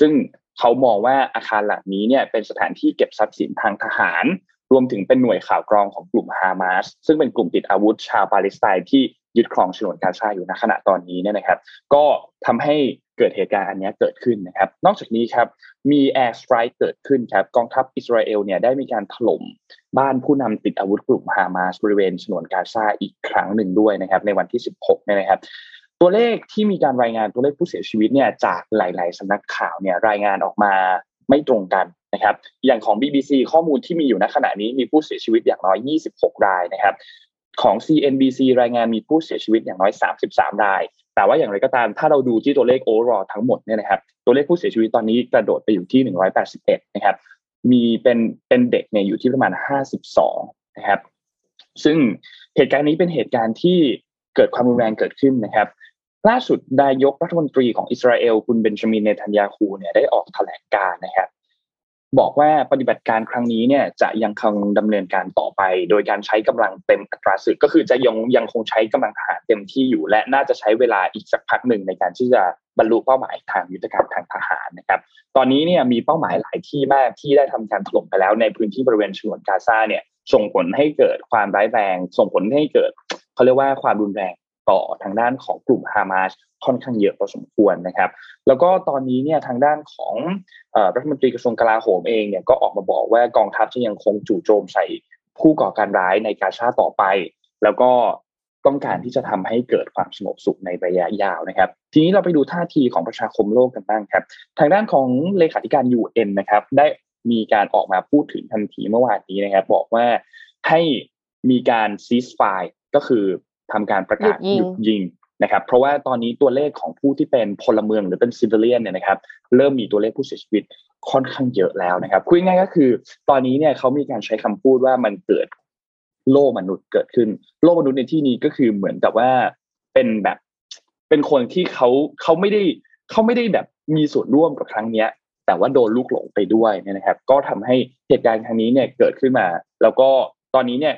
ซึ่งเขามองว่าอาคารหลังนี้เนี่ยเป็นสถานที่เก็บทรัพย์สินทางทหาร รวมถึงเป็นหน่วยข่าวกรองของกลุ่มฮามาสซึ่งเป็นกลุ่มติดอาวุธชาวปาเลสไตน์ที่ ยึดครองฉนวนกาซาอยู่ณขณะตอนนี้เนี่ยนะครับ ก็ทำให้เกิดเหตุการณ์อันนี้เกิดขึ้นนะครับ นอกจากนี้ครับมี airstrike เกิดขึ้นครับกองทัพอิสราเอลเนี่ยได้มีการถล่มบ้านผู้นำติดอาวุธกลุ่มฮามาสบริเวณฉนวนกาซาอีกครั้งหนึ่งด้วยนะครับ ในวันที่ 16เนี่ยนะครับตัวเลขที่มีการรายงานตัวเลขผู้เสียชีวิตเนี่ยจากหลาย ๆสำนักข่าวเนี่ยรายงานออกมาไม่ตรงกันนะครับ อย่างของ BBC ข้อมูลที่มีอยู่ณขณะนี้มีผู้เสียชีวิตอย่างน้อย 26 รายนะครับ ของ CNBC รายงานมีผู้เสียชีวิตอย่างน้อย 33 ราย แต่ว่าอย่างไรก็ตามถ้าเราดูที่ตัวเลข overall ทั้งหมดเนี่ยนะครับ ตัวเลขผู้เสียชีวิตตอนนี้กระโดดไปอยู่ที่ 181 นะครับ มีเป็นเป็นเด็กเนี่ยอยู่ที่ประมาณ 52 นะครับ ซึ่งเหตุการณ์นี้เป็นเหตุการณ์ที่เกิดความรุนแรงเกิดขึ้นนะครับ ล่าสุดนายกรัฐมนตรีของอิสราเอลคุณเบนจามินเนทันยาคูเนี่ยได้ออกแถลงการณ์นะครับ บอกว่าปฏิบัติการครั้งนี้เนี่ยจะยังคงดำเนินการต่อไป โดยการใช้กำลังเต็มอัตราศึกก็คือจะยังยังคงใช้กำลังทหารเต็มที่อยู่ และน่าจะใช้เวลาอีกสักพักหนึ่งในการที่จะบรรลุเป้าหมายทางยุทธการทางทหารนะครับ ตอนนี้เนี่ยมีเป้าหมายหลายที่มากที่ได้ทำการถล่มไปแล้ว ในพื้นที่บริเวณฉนวนกาซาเนี่ยส่งผลให้เกิดความร้ายแรง ส่งผลให้เกิดเขาเรียกว่าความรุนแรง ต่อทางด้านของกลุ่มฮามาสค่อนข้างเยอะพอสมควรนะครับ แล้วก็ตอนนี้เนี่ยทางด้านของรัฐมนตรีกระทรวงกลาโหมเองเนี่ยก็ออกมาบอกว่ากองทัพจะยังคงจู่โจมใส่ผู้ก่อการร้ายในกาชาต่อไป แล้วก็ต้องการที่จะทำให้เกิดความสงบสุขในระยะยาวนะครับ ทีนี้เราไปดูท่าทีของประชาคมโลกกันบ้างครับ ทางด้านของเลขาธิการ UN นะครับ ได้มีการออกมาพูดถึงทันทีเมื่อวานนี้นะครับ บอกว่าให้มีการซีสไฟก็คือ ทำการประกาศหยุดยิงนะครับ เพราะว่าตอนนี้ตัวเลขของผู้ที่เป็นพลเมืองหรือเป็นซิวิเลียนเนี่ยนะครับ เริ่มมีตัวเลขผู้เสียชีวิตค่อนข้างเยอะแล้วนะครับคุยง่ายก็คือ ตอนนี้เนี่ยเขามีการใช้คำพูดว่ามันเกิดโลกมนุษย์เกิดขึ้น โลกมนุษย์ในที่นี้ก็คือเหมือนกับว่าเป็นแบบเป็นคนที่เขาเขาไม่ได้เขาไม่ได้แบบมีส่วนร่วมกับครั้งเนี้ย แต่ว่าโดนลูกหลงไปด้วยนะครับ ก็ทำให้เหตุการณ์ครั้งนี้เนี่ยเกิดขึ้นมา แล้วก็ตอนนี้เนี่ย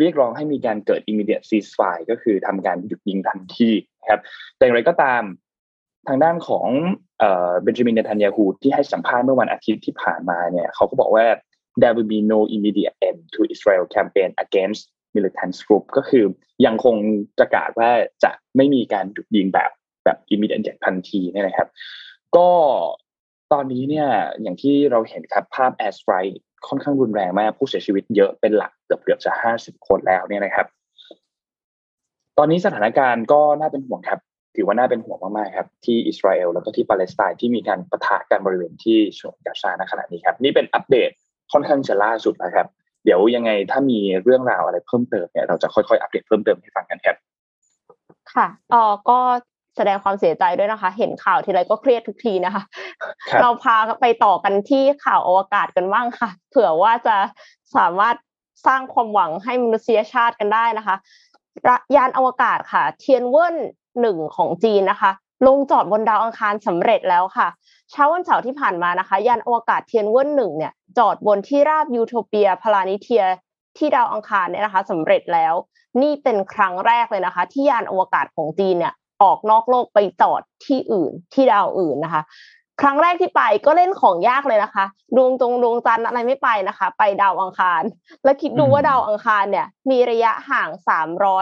เรียกร้องให้มีการเกิด immediate ceasefire ก็คือทำการหยุดยิงทันทีครับแต่อย่างไรก็ตามทางด้านของเบนจามินเนทันยาฮูที่ให้สัมภาษณ์เมื่อวันอาทิตย์ที่ผ่านมาเนี่ยเขาก็บอกว่า there will be no immediate end to Israel campaign against militant group ก็คือยังคงประกาศว่าจะไม่มีการหยุดยิงแบบแบบ immediate ทันทีเนี่ยนะครับ ก็ตอนนี้เนี่ยอย่างที่เราเห็นครับภาพ air strike ค่อนข้างรุนแรงมากผู้เสียชีวิตเยอะเป็นหลักเกือบเกือบจะห้าสิบคนแล้วเนี่ยนะครับ ตอนนี้สถานการณ์ก็น่าเป็นห่วงครับถือว่าน่าเป็นห่วงมากๆครับ ที่อิสราเอลแล้วก็ที่ปาเลสไตน์ที่มีการประทะกันบริเวณที่ฉนวนกาซาในขณะนี้ครับ นี่เป็นอัปเดตค่อนข้างจะล่าสุดนะครับ เดี๋ยวยังไงถ้ามีเรื่องราวอะไรเพิ่มเติมเนี่ยเราจะค่อยๆอัปเดตเพิ่มเติมให้ฟังกันครับค่ะเออก็ แสดงความเสียใจด้วยนะคะ เห็นข่าวทีไรก็เครียดทุกทีนะคะครับเราพาไปต่อกันที่ข่าวอวกาศกันบ้างค่ะ เผื่อว่าจะสามารถสร้างความหวังให้มนุษยชาติกันได้นะคะ ยานอวกาศค่ะ เทียนเวินหนึ่งของจีนนะคะ ลงจอดบนดาวอังคารสำเร็จแล้วค่ะ เช้าวันเสาร์ที่ผ่านมานะคะ ยานอวกาศเทียนเวินหนึ่งเนี่ย จอดบนที่ราบยูโทเปียพลานิเทียที่ดาวอังคารเนี่ยนะคะสำเร็จแล้ว นี่เป็นครั้งแรกเลยนะคะ ที่ยานอวกาศของจีนเนี่ย ออกนอกโลกไปจอดที่อื่นที่ดาวอื่นนะคะ ครั้งแรกที่ไปก็เล่นของยากเลยนะคะดวงจงดวงจันทร์อะไรไม่ไปนะคะ ไปดาวอังคาร แล้วคิดดูว่าดาวอังคารเนี่ย มีระยะห่าง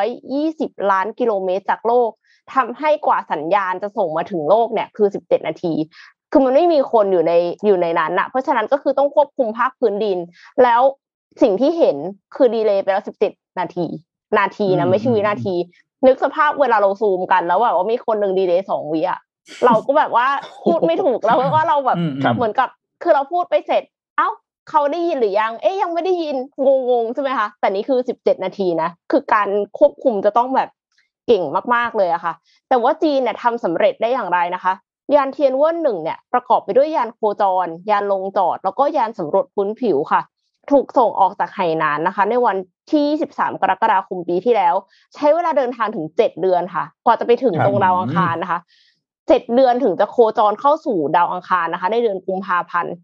320ล้านกิโลเมตรจากโลกทำให้กว่าสัญญาณจะส่งมาถึงโลกเนี่ยคือ17นาทีคือมันไม่มีคนอยู่ในอยู่ในนั้นนะเพราะฉะนั้นก็คือต้องควบคุมภาคพื้นดิน แล้วสิ่งที่เห็นคือดีเลย์ไปแล้ว17นาที นาทีนะไม่ใช่วินาที นึกสภาพเวลาเราซูมกันแล้วแบบว่ามีคนหนึ่งดีเลย์สองวิอะเราก็แบบว่าพูดไม่ถูกแล้วเพราะว่าเราแบบอืมครับเหมือนกับ คือเราพูดไปเสร็จ เอ้าเขาได้ยินหรือยัง เอ๊ยยังไม่ได้ยินงงๆใช่ไหมคะแต่นี่คือสิบเจ็ดนาทีนะคือการควบคุมจะต้องแบบเก่งมากๆเลยอะค่ะ แต่ว่าจีนเนี่ยทำสำเร็จได้อย่างไรนะคะ ยานเทียนเวินหนึ่งเนี่ยประกอบไปด้วยยานโคจร ยานลงจอด แล้วก็ยานสำรวจพื้นผิวค่ะ ถูกส่งออกจากไหหนานนะคะ ในวันที่ 23 กรกฎาคมปีที่แล้ว ใช้เวลาเดินทางถึง 7 เดือนค่ะ กว่าจะไปถึงครับตรงดาวอังคารนะคะเจ็ดเดือนถึงจะโคจรเข้าสู่ดาวอังคารนะคะ ในเดือนกุมภาพันธ์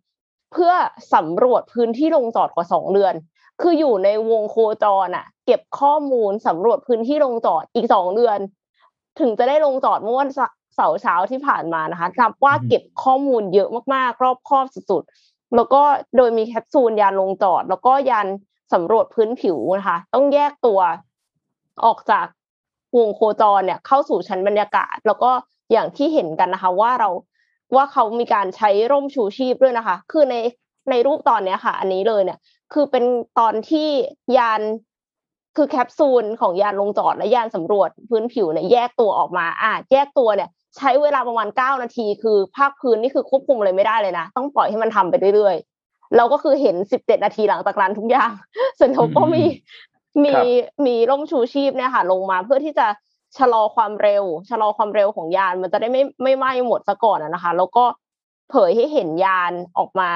เพื่อสำรวจพื้นที่ลงจอดกว่าสองเดือน คืออยู่ในวงโคจรอะ เก็บข้อมูลสำรวจพื้นที่ลงจอดอีกสองเดือน ถึงจะได้ลงจอดเมื่อวันเสาร์เช้าที่ผ่านมานะคะนับว่าเก็บข้อมูลเยอะมากๆ รอบคอบสุดๆ แล้วก็โดยมีแคปซูลยานลงจอด แล้วก็ยานสำรวจพื้นผิวนะคะ ต้องแยกตัวออกจากวงโคจรเนี่ย เข้าสู่ชั้นบรรยากาศ แล้วก็อย่างที่เห็นกันนะคะ ว่าเราว่าเขามีการใช้ร่มชูชีพด้วยนะคะ คือในในรูปตอนเนี้ยค่ะ อันนี้เลยเนี่ย คือเป็นตอนที่ยาน คือแคปซูลของยานลงจอดและยานสำรวจพื้นผิวเนี่ยแยกตัวออกมาอะแยกตัวเนี่ย ใช้เวลาประมาณเก้านาที คือภาคพื้นนี่คือควบคุมอะไรไม่ได้เลยนะต้องปล่อยให้มันทำไปเรื่อยๆเราก็คือเห็นสิบเจ็ดนาทีหลังจากนั้นทุกอย่างส่วนเขาก็มีมีครับมีร่มชูชีพเนี่ยค่ะ ลงมาเพื่อที่จะชะลอความเร็ว ชะลอความเร็วของยานมันจะได้ไม่ไม่ไหม้หมดซะก่อนอะนะคะ แล้วก็เผยให้เห็นยานออกมา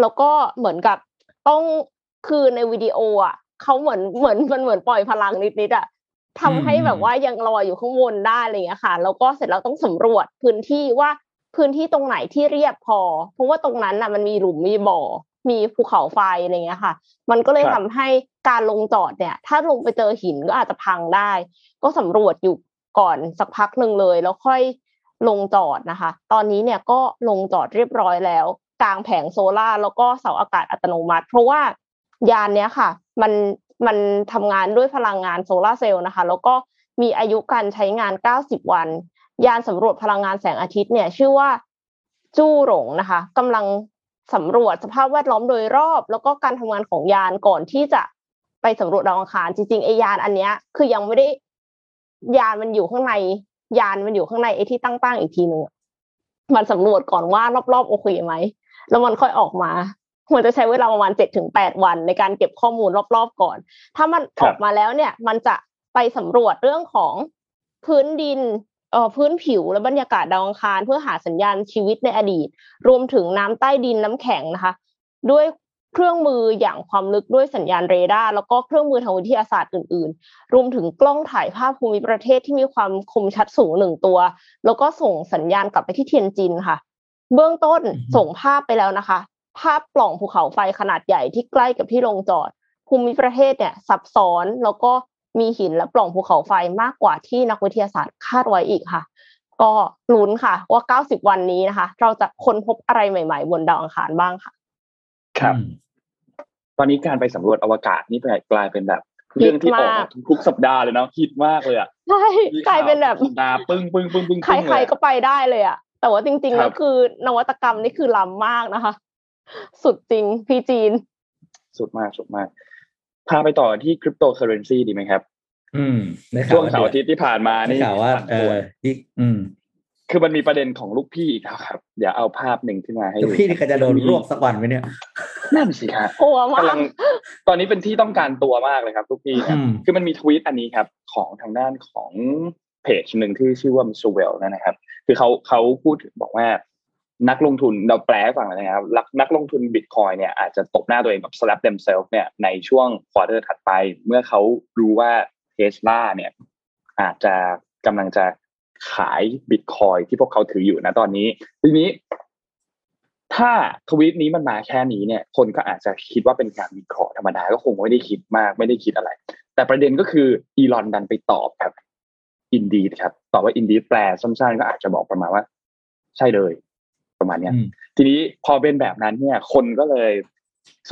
แล้วก็เหมือนกับต้องคือในวิดีโออะ เขาเหมือนเหมือนมันเหมือนปล่อยพลังนิดๆอะทำให้อืมแบบว่ายังลอยอยู่ข้างบนได้อะไรอย่างเงี้ยค่ะแล้วก็เสร็จแล้วต้องสำรวจพื้นที่ว่าพื้นที่ตรงไหนที่เรียบพอ เพราะว่าตรงนั้นน่ะมันมีหลุมมีบ่อ มีภูเขาไฟอะไรเงี้ยค่ะ มันก็เลยครับทำให้การลงจอดเนี่ย ถ้าลงไปเจอหินก็อาจจะพังได้ ก็สำรวจอยู่ก่อนสักพักหนึ่งเลย แล้วค่อยลงจอดนะคะ ตอนนี้เนี่ยก็ลงจอดเรียบร้อยแล้ว กลางแผงโซลาร์แล้วก็เสาอากาศอัตโนมัติ เพราะว่า ยานเนี้ยค่ะ มันมันทำงานด้วยพลังงานโซลาร์เซลล์นะคะ แล้วก็มีอายุการใช้งาน 90 วัน ยานสำรวจพลังงานแสงอาทิตย์เนี่ย ชื่อว่าจู้หลงนะคะกำลังสำรวจสภาพแวดล้อมโดยรอบ แล้วก็การทำงานของยานก่อนที่จะไปสำรวจดาวอังคารจริงๆไอยานอันเนี้ย คือยังไม่ได้ยานมันอยู่ข้างใน ยานมันอยู่ข้างในไอที่ตั้งๆอีกทีหนึ่งมันสำรวจก่อนว่ารอบๆโอเคไหมแล้วมันค่อยออกมา มันจะใช้เวลาประมาณเจ็ดถึงแปดวัน ในการเก็บข้อมูลรอบๆก่อน ถ้ามันครัอบอกมาแล้วเนี่ย มันจะไปสำรวจเรื่องของพื้นดินเอ่อพื้นผิวและบรรยากาศดาวอังคาร เพื่อหาสัญญาณชีวิตในอดีต รวมถึงน้ำใต้ดินน้ำแข็งนะคะ ด้วยเครื่องมืออย่างความลึกด้วยสัญญาณเรดาร์แล้วก็เครื่องมือทางวิทยาศาสตร์อื่น ๆ รวมถึงกล้องถ่ายภาพภูมิประเทศที่มีความคมชัดสูงหนึ่งตัว แล้วก็ส่งสัญญาณกลับไปที่เทียนจินค่ะ เบื้องต้นอือฮึส่งภาพไปแล้วนะคะ ภาพปล่องภูเขาไฟขนาดใหญ่ที่ใกล้กับที่ลงจอด ภูมิประเทศเนี่ยซับซ้อนแล้วก็มีหินและปล่องภูเขาไฟมากกว่าที่นักวิทยาศาสตร์คาดไว้อีกค่ะ ก็ลุ้นค่ะ ว่า 90 วันนี้นะคะ เราจะค้นพบอะไรใหม่ ๆ บนดาวอังคารบ้างค่ะ ครับอืมตอนนี้การไปสำรวจอวกาศนี่กลายเป็นแบบเรื่องที่ออกทุกสัปดาห์เลยเนาะฮิตมากเลยอะใช่กลายเป็นแบบสัปดาห์ปึ้งปึ้งปึ้งปึ้งใครๆก็ไปได้เลยอะแต่ว่าจริงๆแล้วคือนวัตกรรมนี่คือล้ำมากนะคะ สุดจริงพี่จีน สุดมากสุดมาก พาไปต่อที่คริปโตเคอเรนซีดีไหมครับ อืมช่วงเสาร์อาทิตย์ที่ผ่านมานี่ข่าวว่าเออที่อืม คือมันมีประเด็นของลูกพี่อีกแล้วครับเดี๋ยวเอาภาพหนึ่งขึ้นมาให้ลูกพี่นี่ก็จะโดนรวบสักวันไหมเนี่ยนั่นสิครับกลัวมากตอนนี้เป็นที่ต้องการตัวมากเลยครับ ลูกพี่คือมันมีทวีตอันนี้ครับ ของทางด้านของเพจหนึ่งที่ชื่อว่า Mr. Whale นะครับ คือเขาเขาพูดถึงบอกว่า นักลงทุนเราแปลให้ฟังเลยนะครับนักลงทุนบิตคอยเนี่ยอาจจะตบหน้าตัวเองแบบ slap themselves เนี่ยในช่วง quarter ถัดไป เมื่อเขารู้ว่าเทสลาเนี่ยอาจจะกำลังจะขายบิตคอยที่พวกเขาถืออยู่นะตอนนี้ ทีนี้ ถ้าทวีตนี้มันมาแค่นี้เนี่ย คนก็อาจจะคิดว่าเป็นการวิเคราะห์ธรรมดาก็คงไม่ได้คิดมากไม่ได้คิดอะไร แต่ประเด็นก็คืออีลอนดันไปตอบครับอินดีครับตอบว่าอินดีแปลสั้นๆก็อาจจะบอกประมาณว่า ใช่เลย ประมาณเนี้ยทีนี้พอเป็นแบบนั้นเนี่ย คนก็เลย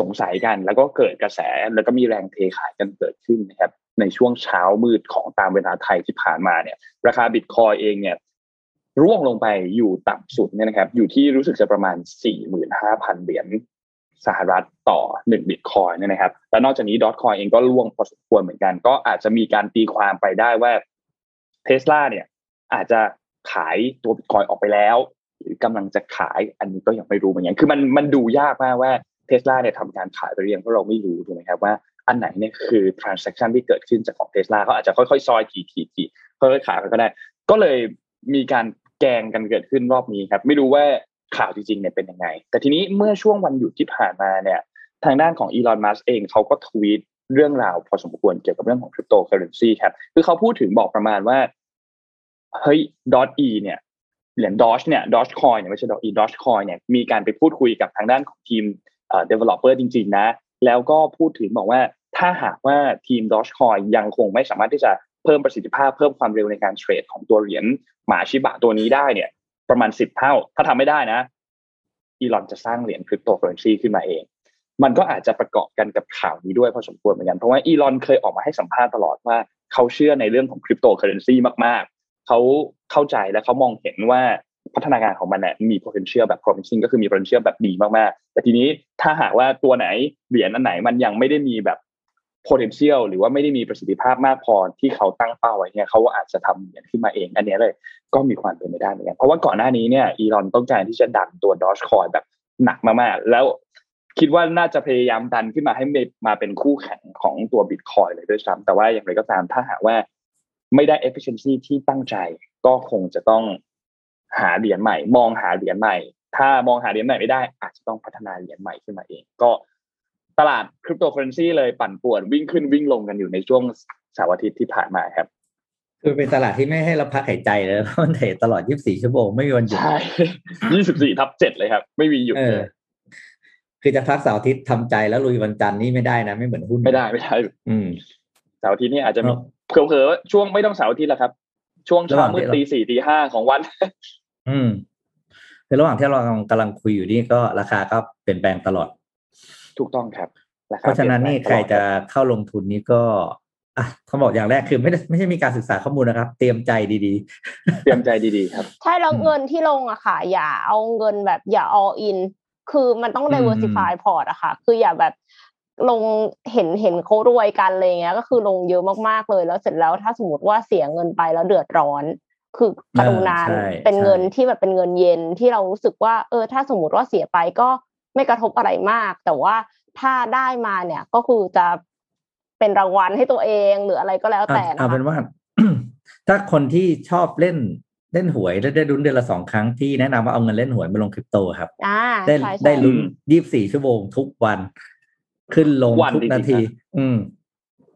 สงสัยกัน แล้วก็เกิดกระแสแล้วก็มีแรงเทขายกันเกิดขึ้นนะครับ ในช่วงเช้ามืดของตามเวลาไทยที่ผ่านมาเนี่ย ราคาบิตคอยเองเนี่ยร่วงลงไปอยู่ต่ำสุดเนี่ยนะครับ อยู่ที่รู้สึกจะประมาณสี่หมื่นห้าพันเหรียญสหรัฐต่อหนึ่งบิตคอยเนี่ยนะครับ และนอกจากนี้ดอทคอยเองก็ร่วงพอสมควรเหมือนกัน ก็อาจจะมีการตีความไปได้ว่าเทสลาเนี่ย อาจจะขายตัวบิตคอยออกไปแล้วหรือ กำลังจะขายอันนี้ก็ยังไม่รู้เหมือนกันคือมันมันดูยากมากว่าเทสลาเนี่ยทำการขายไปเรียงเพราะเราไม่รู้ถูกไหมครับว่าอันไหนเนี่ยคือ transaction ที่เกิดขึ้นจากของเทสลาเขาอาจจะค่อยๆ ซอยทีทีทีค่อยๆขายก็ได้ ก็เลยมีการแกงกันเกิดขึ้นรอบนี้ครับ ไม่รู้ว่าข่าวจริงๆเนี่ยเป็นยังไง แต่ทีนี้เมื่อช่วงวันหยุดที่ผ่านมาเนี่ย ทางด้านของอีลอนมัสเองเขาก็ทวีตเรื่องราวพอสมควรเกี่ยวกับเรื่องของคริปโตเคอเรนซีครับ คือเขาพูดถึงบอกประมาณว่า เฮ้ย Doge เนี่ย เหรียญ Doge เนี่ย Dogecoin เนี่ยไม่ใช่ดอทอี Dogecoin เนี่ยมีการไปพูดคุยกับทางด้านของทีมเอ่อ developer จริง ๆ นะ แล้วก็พูดถึงบอกว่าถ้าหากว่าทีม Dogecoin ยังคงไม่สามารถที่จะเพิ่มประสิทธิภาพเพิ่มความเร็วในการเทรดของตัวเหรียญหมาชิบะตัวนี้ได้เนี่ย ประมาณสิบเท่า ถ้าทำไม่ได้นะอีลอนจะสร้างเหรียญคริปโตเคอร์เรนซีขึ้นมาเอง มันก็อาจจะประกอบกันกับข่าวนี้ด้วยพอสมควรเหมือนกันเพราะว่าอีลอนเคยออกมาให้สัมภาษณ์ตลอดว่าเขาเชื่อในเรื่องของคริปโตเคอเรนซีมาก เขาเข้าใจและเขามองเห็นว่าพัฒนาการของมันเนี่ยมี potential แบบ promising ก็คือมี potential แบบดีมากๆ แต่ทีนี้ถ้าหากว่าตัวไหนเหรียญอันไหนมันยังไม่ได้มีแบบ potential หรือว่าไม่ได้มีประสิทธิภาพมากพอที่เขาตั้งเป้าไว้เนี่ยเขาอาจจะทำเหรียญขึ้นมาเอง อันนี้เลยก็มีความเป็นไปได้เหมือนกันเพราะว่าก่อนหน้านี้เนี่ยอีลอนต้องการที่จะดันตัว Dogecoin แบบหนักมากๆ แล้วคิดว่าน่าจะพยายามดันขึ้นมาให้มาเป็นคู่แข่งของตัว Bitcoin เลยด้วยซ้ำแต่ว่าอย่างไรก็ตามถ้าหากว่า ไม่ได้ efficiency ที่ตั้งใจ ก็คงจะต้องหาเหรียญใหม่ มองหาเหรียญใหม่ ถ้ามองหาเหรียญใหม่ไม่ได้ อาจจะต้องพัฒนาเหรียญใหม่ขึ้นมาเอง ก็ตลาดคริปโตเคอเรนซีเลยปั่นป่วนวิ่งขึ้นวิ่งลงกันอยู่ในช่วงเสาร์อาทิตย์ที่ผ่านมาครับคือเป็นตลาดที่ไม่ให้เราพักหายใจเลยมันเทรดตลอด 24 ชั่วโมงไม่มีวันหยุดใช่ 24 ทับ 7 เลยครับ ไม่มีหยุดเลยคือจะพักเสาร์อาทิตย์ทำใจแล้วลุยวันจันทร์นี่ไม่ได้นะ ไม่เหมือนหุ้น ไม่ได้ไม่ได้ อืมเสาร์อาทิตย์นี่อาจจะมี เผลอๆช่วงไม่ต้องเสาร์อาทิตย์แล้วครับ ช่วงเช้ามืดตีสี่ตีห้าของวัน อืมคือระหว่างที่เรากำลังคุยอยู่นี่ก็ราคาก็เปลี่ยนแปลงตลอด ถูกต้องครับ เพราะฉะนั้นนี่ใครจะเข้าลงทุนนี้ก็อะเขาบอกอย่างแรกคือไม่ได้ไม่ใช่มีการศึกษาข้อมูลนะครับ เตรียมใจดีๆ เตรียมใจดีๆ ครับ ใช่แล้วเงินที่ลงอะค่ะ อย่าเอาเงินแบบอย่า all in คือมันต้อง diversify พอร์ตอะค่ะ คืออย่าแบบ ลงเห็นเห็นเขารวยกันอะไรเงี้ย ก็คือลงเยอะมากๆเลย แล้วเสร็จแล้วถ้าสมมติว่าเสียเงินไปแล้วเดือดร้อน คือกรุณาเป็นเงินที่แบบเป็นเงินเย็นที่เรารู้สึกว่า เออ ถ้าสมมติว่าเสียไปก็ไม่กระทบอะไรมาก แต่ว่าถ้าได้มาเนี่ยก็คือจะเป็นรางวัลให้ตัวเองหรืออะไรก็แล้วแต่นะคะเอาเป็นว่าถ้าคนที่ชอบเล่นเล่นหวยแล้วได้ลุ้นเดือนละสองครั้งที่แนะนำว่าเอาเงินเล่นหวยมาลงคริปโตครับ ได้ได้ลุ้นยี่บสี่ชั่วโมงทุกวัน ขึ้นลงทุกนาที อืม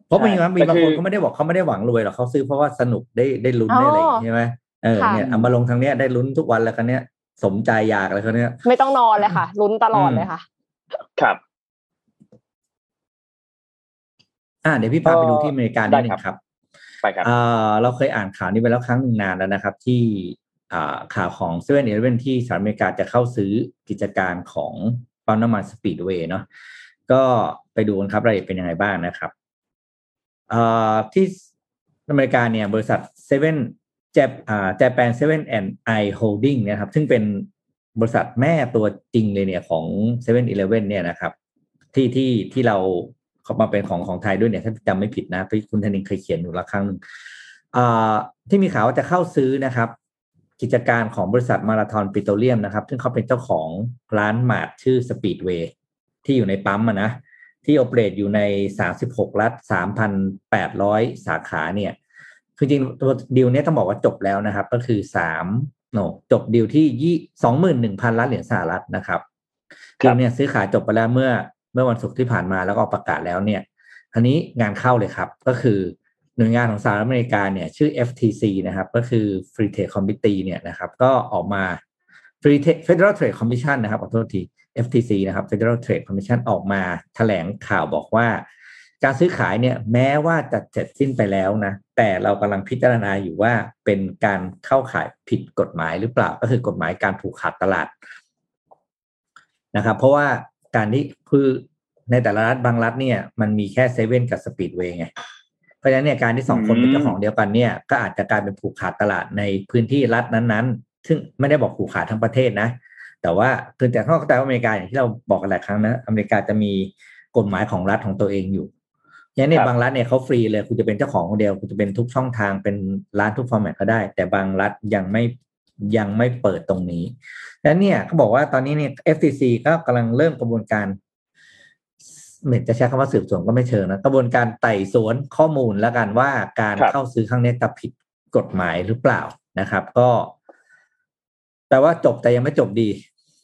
เพราะมีมีบางคนเขาไม่ได้บอกเขาไม่ได้หวังรวยหรอกเขาซื้อเพราะว่าสนุกได้ได้ลุ้นได้อะไรใช่ไหมเออเนี่ยเอามาลงทางเนี้ยได้ลุ้นทุกวันแล้วกันเนี้ยสมใจอยากอะไรเขาเนี้ย ไม่ต้องนอนเลยค่ะ ลุ้นตลอดเลยค่ะ ครับ อ่าเดี๋ยวพี่พาไปดูที่อเมริกานิดนึงครับ ไปครับอ่าเราเคยอ่านข่าวนี้ไปแล้วครั้งหนึ่งนานแล้วนะครับ ที่อ่าข่าวของเซเว่นอีเลฟเว่นที่สหรัฐอเมริกาจะเข้าซื้อกิจการของปั๊มน้ำมันสปีดเวย์เนาะ ก็ไปดูกันครับรายละเอียดเป็นยังไงบ้างนะครับที่อเมริกาเนี่ยบริษัทเซเว่นเจปอ่าเจแปน Seven & i Holdings นะครับซึ่งเป็นบริษัทแม่ตัวจริงเลยเนี่ยของเซเว่นอีเลฟเว่นเนี่ยนะครับที่ที่ที่เราเขามาเป็นของของไทยด้วยเนี่ยถ้าจำไม่ผิดนะที่คุณธนินเคยเขียนอยู่ละครั้งหนึ่งที่มีข่าวว่าจะเข้าซื้อนะครับ กิจการของบริษัทมาราธอนปิโตรเลียมนะครับ ซึ่งเขาเป็นเจ้าของร้าน mart ชื่อสปีดเวย์ ที่อยู่ในปั๊มอะนะที่ operate อยู่ใน 36 รัฐ 3,800 สาขาเนี่ยคือจริงตัวดีลเนี้ยต้องบอกว่าจบแล้วนะครับ ก็คือ3โนจบดีลที่ยี่21,000ล้านเหรียญสหรัฐนะครับดีลเนี่ยซื้อขายจบไปแล้วเมื่อเมื่อวันศุกร์ที่ผ่านมาแล้วก็ประกาศแล้วเนี่ยอันนี้งานเข้าเลยครับ ก็คือหน่วยงานของสหรัฐอเมริกาเนี่ยชื่อ FTC นะครับ ก็คือ Free Trade Committee เนี่ยนะครับ ก็ออกมา Free Trade Federal Trade Commission นะครับขอโทษที FTC นะครับ Federal Trade Commission ออกมาแถลงข่าวบอกว่า การซื้อขายเนี่ยแม้ว่าจะเสร็จสิ้นไปแล้วนะ แต่เรากำลังพิจารณาอยู่ว่าเป็นการเข้าขายผิดกฎหมายหรือเปล่า ก็คือกฎหมายการผูกขาดตลาดนะครับ เพราะว่าการที่คือในแต่ละรัฐบางรัฐเนี่ยมันมีแค่เซเว่นกับสปีดเวย์ไงเพราะฉะนั้นเนี่ยการที่สองคนเป็นเจ้าของเดียวกันเนี่ยก็อาจจะกลายเป็นผูกขาดตลาดในพื้นที่รัฐนั้นๆ ซึ่งไม่ได้บอกผูกขาดทั้งประเทศนะ แต่ว่าคือแต่ข้อเข้าใจว่าอเมริกาอย่างที่เราบอกกันหลายครั้งนะอเมริกาจะมีกฎหมายของรัฐของตัวเองอยู่อย่างนี้บางรัฐเนี่ยเขาฟรีเลยคุณจะเป็นเจ้าของคนเดียวคุณจะเป็นทุกช่องทางเป็นร้านทุกฟอร์แมตก็ได้ แต่บางรัฐยังไม่ยังไม่เปิดตรงนี้ แล้วเนี่ยเขาบอกว่าตอนนี้เนี่ย FTC ก็กำลังเริ่มกระบวนการเหมือนจะใช้คำว่าสืบสวนก็ไม่เชิงนะกระบวนการไต่สวนข้อมูลแล้วกันว่าการเข้าซื้อครั้งนี้จะผิดกฎหมายหรือเปล่านะครับ ก็ แปลว่าจบแต่ยังไม่จบดี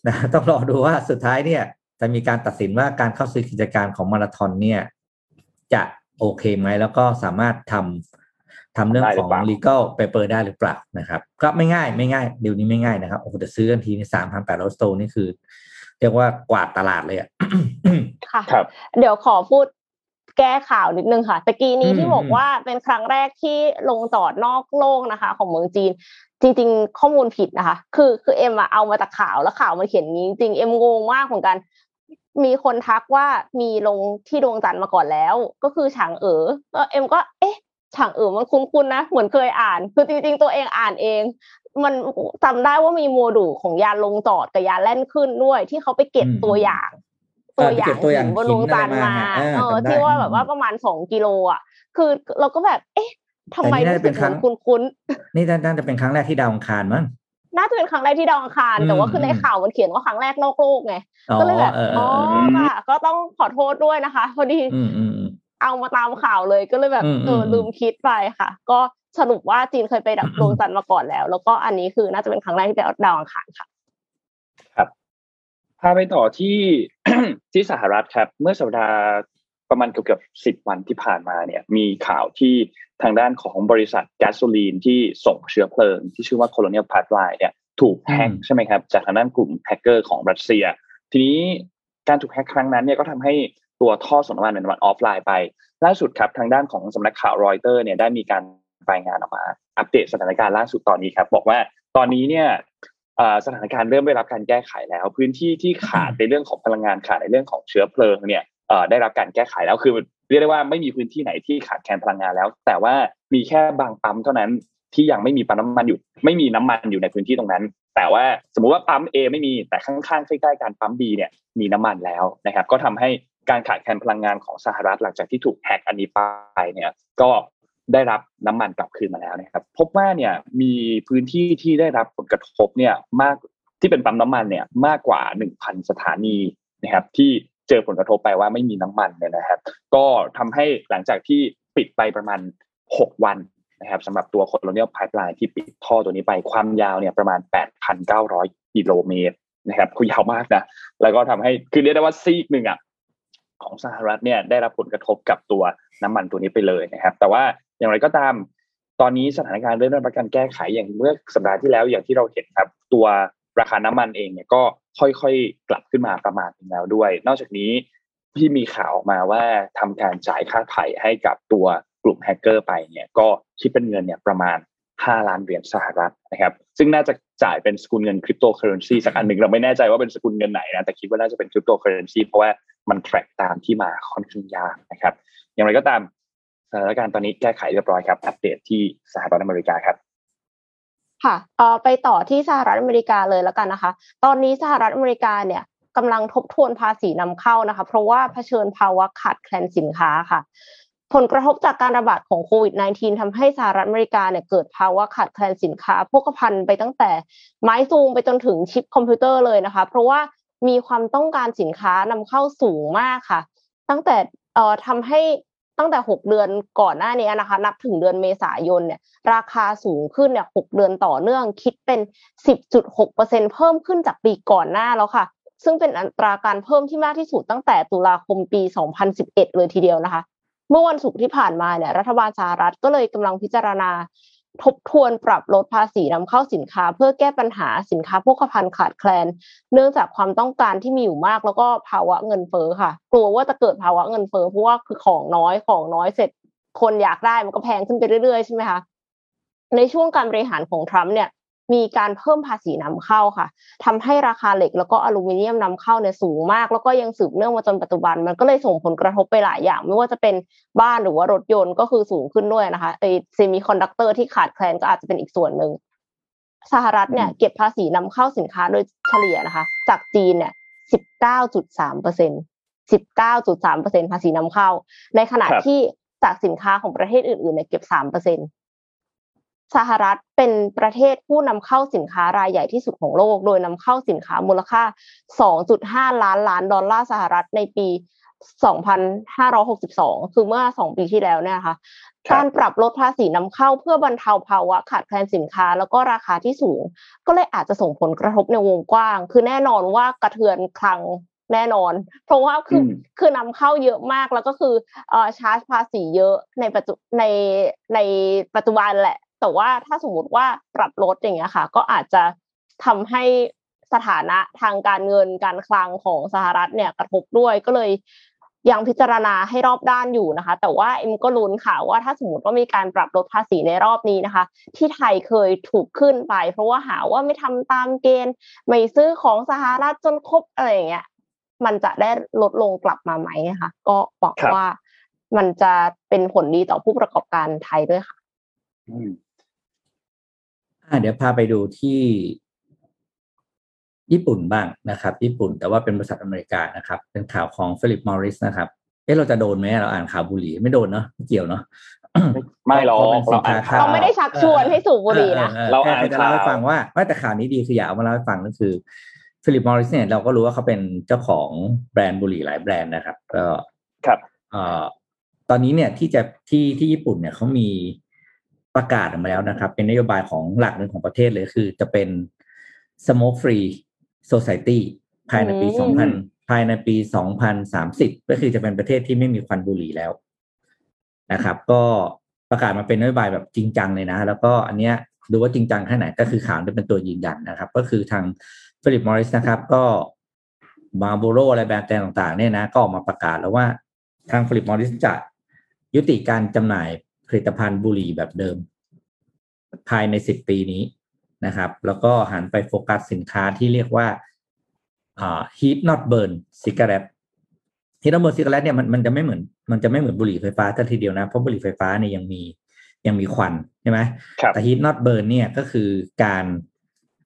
นะต้องรอดูว่าสุดท้ายเนี่ย จะมีการตัดสินว่าการเข้าซื้อกิจการของมาราธอนเนี่ย จะโอเคไหมแล้วก็สามารถทำทำเรื่องของ legal paper ได้หรือเปล่านะครับ ก็ไม่ง่ายไม่ง่ายเดี๋ยวนี้ไม่ง่ายนะครับโอ้โหแต่ซื้อกันทีนี่สามพันแปดร้อยสโตนี่คือ เรียกว่ากวาดตลาดเลยอะค่ะครับ เดี๋ยวขอพูดแก้ข่าวนิดนึงค่ะตะกี้นี้อืมที่บอกว่าเป็นครั้งแรกที่ลงจอดนอกโลกนะคะ ของเมืองจีน จริงๆ ข้อมูลผิดนะคะ คือคือเอ็มอะเอามาจากข่าวแล้วข่าวมาเขียนอย่างนี้จริงๆเอ็มงงมากเหมือนกัน มีคนทักว่ามีลงที่ดวงจันทร์มาก่อนแล้ว ก็คือฉางเอ๋อแล้วเอ็มก็เอ๊ะฉางเอ๋อมันคุ้นๆนะเหมือนเคยอ่าน คือจริงๆ ตัวเองอ่านเอง มันจำได้ว่ามีโมดูลของยานลงจอดกับยานแล่นขึ้นด้วย ที่เขาไปเก็บอืมตัวอย่างเอตัวออย่างเก็บตัวอย่างหินบนดวงจันทร์มาหินอะไรมาเออจำได้ที่ว่าอืมแบบว่าประมาณสองกิโลอะ คือเราก็แบบเอ๊ะ ทำไมแต่นี่น่ารู้จะเป็สึกนครั้งเหมือนคุ้นนี่น่าจะเป็นครั้งแรกที่ดาวอังคารมั้งๆน่าจะเป็นครั้งแรกที่ดาวอังคาร แต่ว่าอืมคือในข่าวมันเขียนว่าครั้งแรกนอกโลกไงอ๋อก็เลยแบบเออเออ๋ออเออค่ะก็ต้องขอโทษด้วยนะคะพอดีอืมอืมอืมเอามาตามข่าวเลยก็เลยแบบอืมเอออมลืมคิดไปค่ะ ก็สรุปว่าจีนเคยไปดับดวงจันทร์มาก่อนแล้ว แล้วก็อันนี้คือน่าจะเป็นครั้งแรกที่ไปดาวอังคารค่ะพาไปต่อที่ที่สหรัฐครับ เมื่อสัปดาห์ ประมาณเกือบเกือบสิบวันที่ผ่านมาเนี่ยมีข่าวที่ทางด้านของบริษัทแก๊สโซลีนที่ส่งเชื้อเพลิง ที่ชื่อว่า Colonial Pipeline เนี่ยถูกแฮกอืมใช่ไหมครับ จากทางด้านกลุ่มแฮกเกอร์ของรัสเซีย ทีนี้การถูกแฮกครั้งนั้นเนี่ยก็ทำให้ตัวท่อส่งน้ำมันเนี่ยมันออฟไลน์ไป ล่าสุดครับทางด้านของสำนักข่าวรอยเตอร์เนี่ยได้มีการรายงานออกมา อัปเดตสถานการณ์ล่าสุดตอนนี้ครับบอกว่าตอนนี้เนี่ยเอ่อสถานการณ์เริ่มได้รับการแก้ไขแล้ว พื้นที่ที่ขาดในเรื่องของพลังงานขาดในเรื่องของเชื้อเพลิงเนี่ยเอ่อ ได้รับการแก้ไขแล้วคือเรียกได้ว่าไม่มีพื้นที่ไหนที่ขาดแคลนพลังงานแล้ว แต่ว่ามีแค่บางปั๊มเท่านั้นที่ยังไม่มีปั๊มน้ำมันอยู่ ไม่มีน้ำมันอยู่ในพื้นที่ตรงนั้น แต่ว่าสมมุติว่าปั๊ม A ไม่มีแต่ข้างๆใกล้ๆกันปั๊ม B เนี่ยมีน้ำมันแล้วนะครับ ก็ทำให้การขาดแคลนพลังงานของสหรัฐหลังจากที่ถูกแฮกอันนี้ไปเนี่ยก็ได้รับน้ำมันกลับคืนมาแล้วนะครับ พบว่าเนี่ยมีพื้นที่ที่ได้รับผลกระทบเนี่ยมากที่เป็นปั๊มน้ำมันเนี่ยมากกว่า 1,000 สถานีนะครับที่ เจอผลกระทบไปว่าไม่มีน้ำมันเนี่ยนะครับ ก็ทำให้หลังจากที่ปิดไปประมาณ 6 วันนะครับสำหรับตัว Colonial Pipeline ที่ปิดท่อตัวนี้ไปความยาวเนี่ยประมาณ 8,900 กิโลเมตรนะครับคือยาวมากนะ แล้วก็ทำให้คือเรียกได้ว่าซีกหนึ่งอะของสหรัฐเนี่ยได้รับผลกระทบกับตัวน้ำมันตัวนี้ไปเลยนะครับ แต่ว่าอย่างไรก็ตามตอนนี้สถานการณ์เริ่มได้รับการแก้ไขอย่างเมื่อสัปดาห์ที่แล้วอย่างที่เราเห็นครับ ตัว ราคาน้ำมันเองเนี่ยก็ค่อยๆกลับขึ้นมาประมาณนึงแล้วด้วย นอกจากนี้ที่มีข่าวออกมาว่าทำการจ่ายค่าไถ่ให้กับตัวกลุ่มแฮกเกอร์ไปเนี่ยก็คิดเป็นเงินเนี่ยประมาณ 5 ล้านเหรียญสหรัฐนะครับ ซึ่งน่าจะจ่ายเป็นสกุลเงินคริปโตเคอร์เรนซีสักอันหนึ่งเราไม่แน่ใจว่าเป็นสกุลเงินไหนนะแต่คิดว่าน่าจะเป็นคริปโตเคอร์เรนซีเพราะว่ามัน track ตามที่มาค่อนข้างยากนะครับ อย่างไรก็ตามสถานการณ์ตอนนี้แก้ไขเรียบร้อยครับ อัปเดตที่สหรัฐอเมริกาครับ ค่ะเอ่อไปต่อที่สหรัฐอเมริกาเลยแล้วกันนะคะ ตอนนี้สหรัฐอเมริกาเนี่ยกำลังทบทวนภาษีนำเข้านะคะ เพราะว่าเผชิญภาวะขาดแคลนสินค้าค่ะ ผลกระทบจากการระบาดของโควิด -19 ทำให้สหรัฐอเมริกาเนี่ยเกิดภาวะขาดแคลนสินค้าโภคภัณฑ์ไปตั้งแต่ไม้ซูมไปจนถึงชิปคอมพิวเตอร์เลยนะคะ เพราะว่ามีความต้องการสินค้านำเข้าสูงมากค่ะ ตั้งแต่เอ่อทำให้ ตั้งแต่ 6 เดือนก่อนหน้านี้นะคะ นับถึงเดือนเมษายนเนี่ย ราคาสูงขึ้นเนี่ย6เดือนต่อเนื่องคิดเป็น 10.6%เพิ่มขึ้นจากปีก่อนหน้าแล้วค่ะ ซึ่งเป็นอัตราการเพิ่มที่มากที่สุดตั้งแต่ตุลาคมปี 2011 เลยทีเดียวนะคะ เมื่อวันศุกร์ที่ผ่านมาเนี่ยรัฐบาลสหรัฐก็เลยกำลังพิจารณา ทบทวนปรับลดภาษีนำเข้าสินค้า เพื่อแก้ปัญหาสินค้าพวกภัณฑ์ขาดแคลน เนื่องจากความต้องการที่มีอยู่มากแล้วก็ภาวะเงินเฟ้อค่ะ กลัวว่าจะเกิดภาวะเงินเฟ้อเพราะว่าคือของน้อยของน้อยเสร็จ คนอยากได้มันก็แพงขึ้นไปเรื่อยๆใช่ไหมคะในช่วงการบริหารของทรัมป์เนี่ย มีการเพิ่มภาษีนำเข้าค่ะทำให้ราคาเหล็กแล้วก็อลูมิเนียมนำเข้าเนี่ยสูงมาก แล้วก็ยังสืบเนื่องมาจนปัจจุบัน มันก็เลยส่งผลกระทบไปหลายอย่าง ไม่ว่าจะเป็นบ้านหรือว่ารถยนต์ก็คือสูงขึ้นด้วยนะคะไอเซมิคอนดักเตอร์ที่ขาดแคลนก็อาจจะเป็นอีกส่วนหนึ่งสหรัฐเนี่ยเก็บภาษีนำเข้าสินค้าโดยเฉลี่ยนะคะ จากจีนเนี่ยสิบเก้าจุดสามเปอร์เซ็นต์สิบเก้าจุดสามเปอร์เซ็นภาษีนำเข้า ในขณะครับที่จากสินค้าของประเทศอื่นๆเนี่ยเก็บสามเปอร์เซ็น สหรัฐเป็นประเทศผู้นำเข้าสินค้ารายใหญ่ที่สุดของโลก โดยนำเข้าสินค้ามูลค่า 2.5 ล้านล้านดอลลาร์สหรัฐในปี 2562 คือเมื่อ 2 ปีที่แล้วเนี่ยนะคะครับการปรับลดภาษีนำเข้าเพื่อบรรเทาภาวะขาดแคลนสินค้าแล้วก็ราคาที่สูง ก็เลยอาจจะส่งผลกระทบในวงกว้าง คือแน่นอนว่ากระเทือนคลังแน่นอน เพราะว่าคืออมคือนำเข้าเยอะมากแล้วก็คือเอ่อชาร์จภาษีเยอะในปัจจุในในปัจจุบันแหละ แต่ว่าถ้าสมมติว่าปรับลดอย่างเงี้ยค่ะ ก็อาจจะทำให้สถานะทางการเงินการคลังของสหรัฐเนี่ยกระทบด้วยก็เลยยังพิจารณาให้รอบด้านอยู่นะคะ แต่ว่าเอ็มก็ลุ้นค่ะว่าถ้าสมมติว่ามีการปรับลดภาษีในรอบนี้นะคะ ที่ไทยเคยถูกขึ้นไป เพราะว่าหาว่าไม่ทำตามเกณฑ์ไม่ซื้อของสหรัฐจนครบอะไรอย่างเงี้ยมันจะได้ลดลงกลับมาไหมนะคะก็บอกครับว่ามันจะเป็นผลดีต่อผู้ประกอบการไทยด้วยค่ะอืมอ่า เดี๋ยวพาไปดูที่ญี่ปุ่นบ้างนะครับ ญี่ปุ่นแต่ว่าเป็นบริษัทอเมริกานะครับ เป็นข่าวของฟิลิปมอริสนะครับเอ๊ะเราจะโดนไหมเราอ่านข่าวบุหรี่ไม่โดนเนาะไม่เกี่ยวเนาะไม่หรอกพะป็นสิเรานอ่าค้นเราไม่ได้ชักชวนให้สูบบุหรี่นะออออเราแค่อ่านจะเล่าให้ข่าวฟังว่าไม่แต่ข่าวนี้ดีคืออยากเอามาเล่าให้ฟังก็คือฟิลิปมอริสเนี่ยเราก็รู้ว่าเขาเป็นเจ้าของแบรนด์บุหรี่หลายแบรนด์นะครับ ก็ครับเอ่อตอนนี้เนี่ยที่จะที่ที่ญี่ปุ่นเนี่ยเขามี ประกาศออกมาแล้วนะครับ เป็นนโยบายของหลักหนึ่งของประเทศเลยคือจะเป็น smoke free society ภายในปีอืม2000 ภายในปี 2030 ก็คือจะเป็นประเทศที่ไม่มีควันบุหรี่แล้วนะครับ ก็ประกาศมาเป็นนโยบายแบบจริงจังเลยนะ แล้วก็อันเนี้ยดูว่าจริงจังแค่ไหนก็คือข่าวนี้เป็นตัวยืนยันนะครับ ก็คือทางฟิลิปมอริสนะครับ ก็ Marlboro อะไรแบรนด์ต่างๆเนี่ยนะ ก็ออกมาประกาศแล้วว่าทางฟิลิปมอริสจะยุติการจำหน่าย ผลิตภัณฑ์บุหรี่แบบเดิม ภายใน10ปีนี้นะครับ แล้วก็หันไปโฟกัสสินค้าที่เรียกว่าอ่า heat not burn cigarette heat not burn cigarette เนี่ยมันมันจะไม่เหมือนมันจะไม่เหมือนบุหรี่ไฟฟ้าแต่ทีเดียวนะ เพราะบุหรี่ไฟฟ้าเนี่ยยังมียังมีควันใช่ไหมครับแต่ heat not burn เนี่ยก็คือการ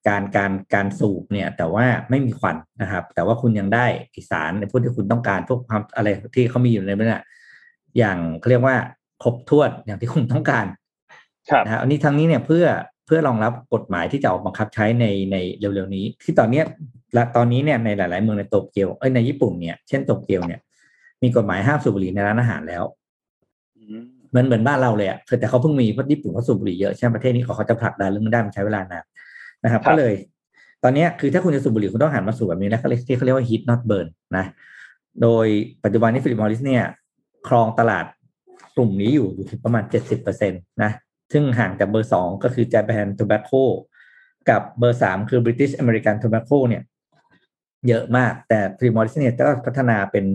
การการการสูบเนี่ย แต่ว่าไม่มีควันนะครับ แต่ว่าคุณยังได้สารในพวกที่คุณต้องการพวกความอะไรที่เขามีอยู่ในนั้นน่ะอย่างเขาเรียกว่า ครบถ้วนอย่างที่คุณต้องการครับนะฮะอันนี้ทั้งนี้เนี่ยเพื่อเพื่อรองรับกฎหมายที่จะออกบังคับใช้ในในเร็วๆนี้ ที่ตอนเนี้ยและตอนนี้เนี่ยในหลาย ๆ เมืองในโตเกียวเอ้ยในญี่ปุ่นเนี่ยเช่นโตเกียวเนี่ย มีกฎหมายห้ามสูบบุหรี่ในร้านอาหารแล้วอืมเหมือนเหมือนบ้านเราเลยอะคือแต่เขาเพิ่งมีเพราะญี่ปุ่นเขาสูบบุหรี่เยอะใช่ไหมประเทศนี้เขาเขาจะผลักดันเรื่องนี้ได้มันใช้เวลานานนะครับ ก็เลย ตอนเนี้ยคือถ้าคุณจะสูบบุหรี่คุณต้องหันมาสูบแบบนี้นะเขาเรียกที่เขาเรียกว่า heat not burn นะ โดยปัจจุบันนี้ฟิลิปมอริสเนี่ยครองตลาด กลุ่มนี้อยู่อยู่ที่ประมาณเจ็ดสิบเปอร์เซ็นตนะซึ่งห่างจากเบอร์สองก็คือ Japan Tobacco กับเบอร์สามคือ British American Tobacco เนี่ยเยอะมากแต่ฟิลิปมอริสเนี่ยก็พัฒนาเป็น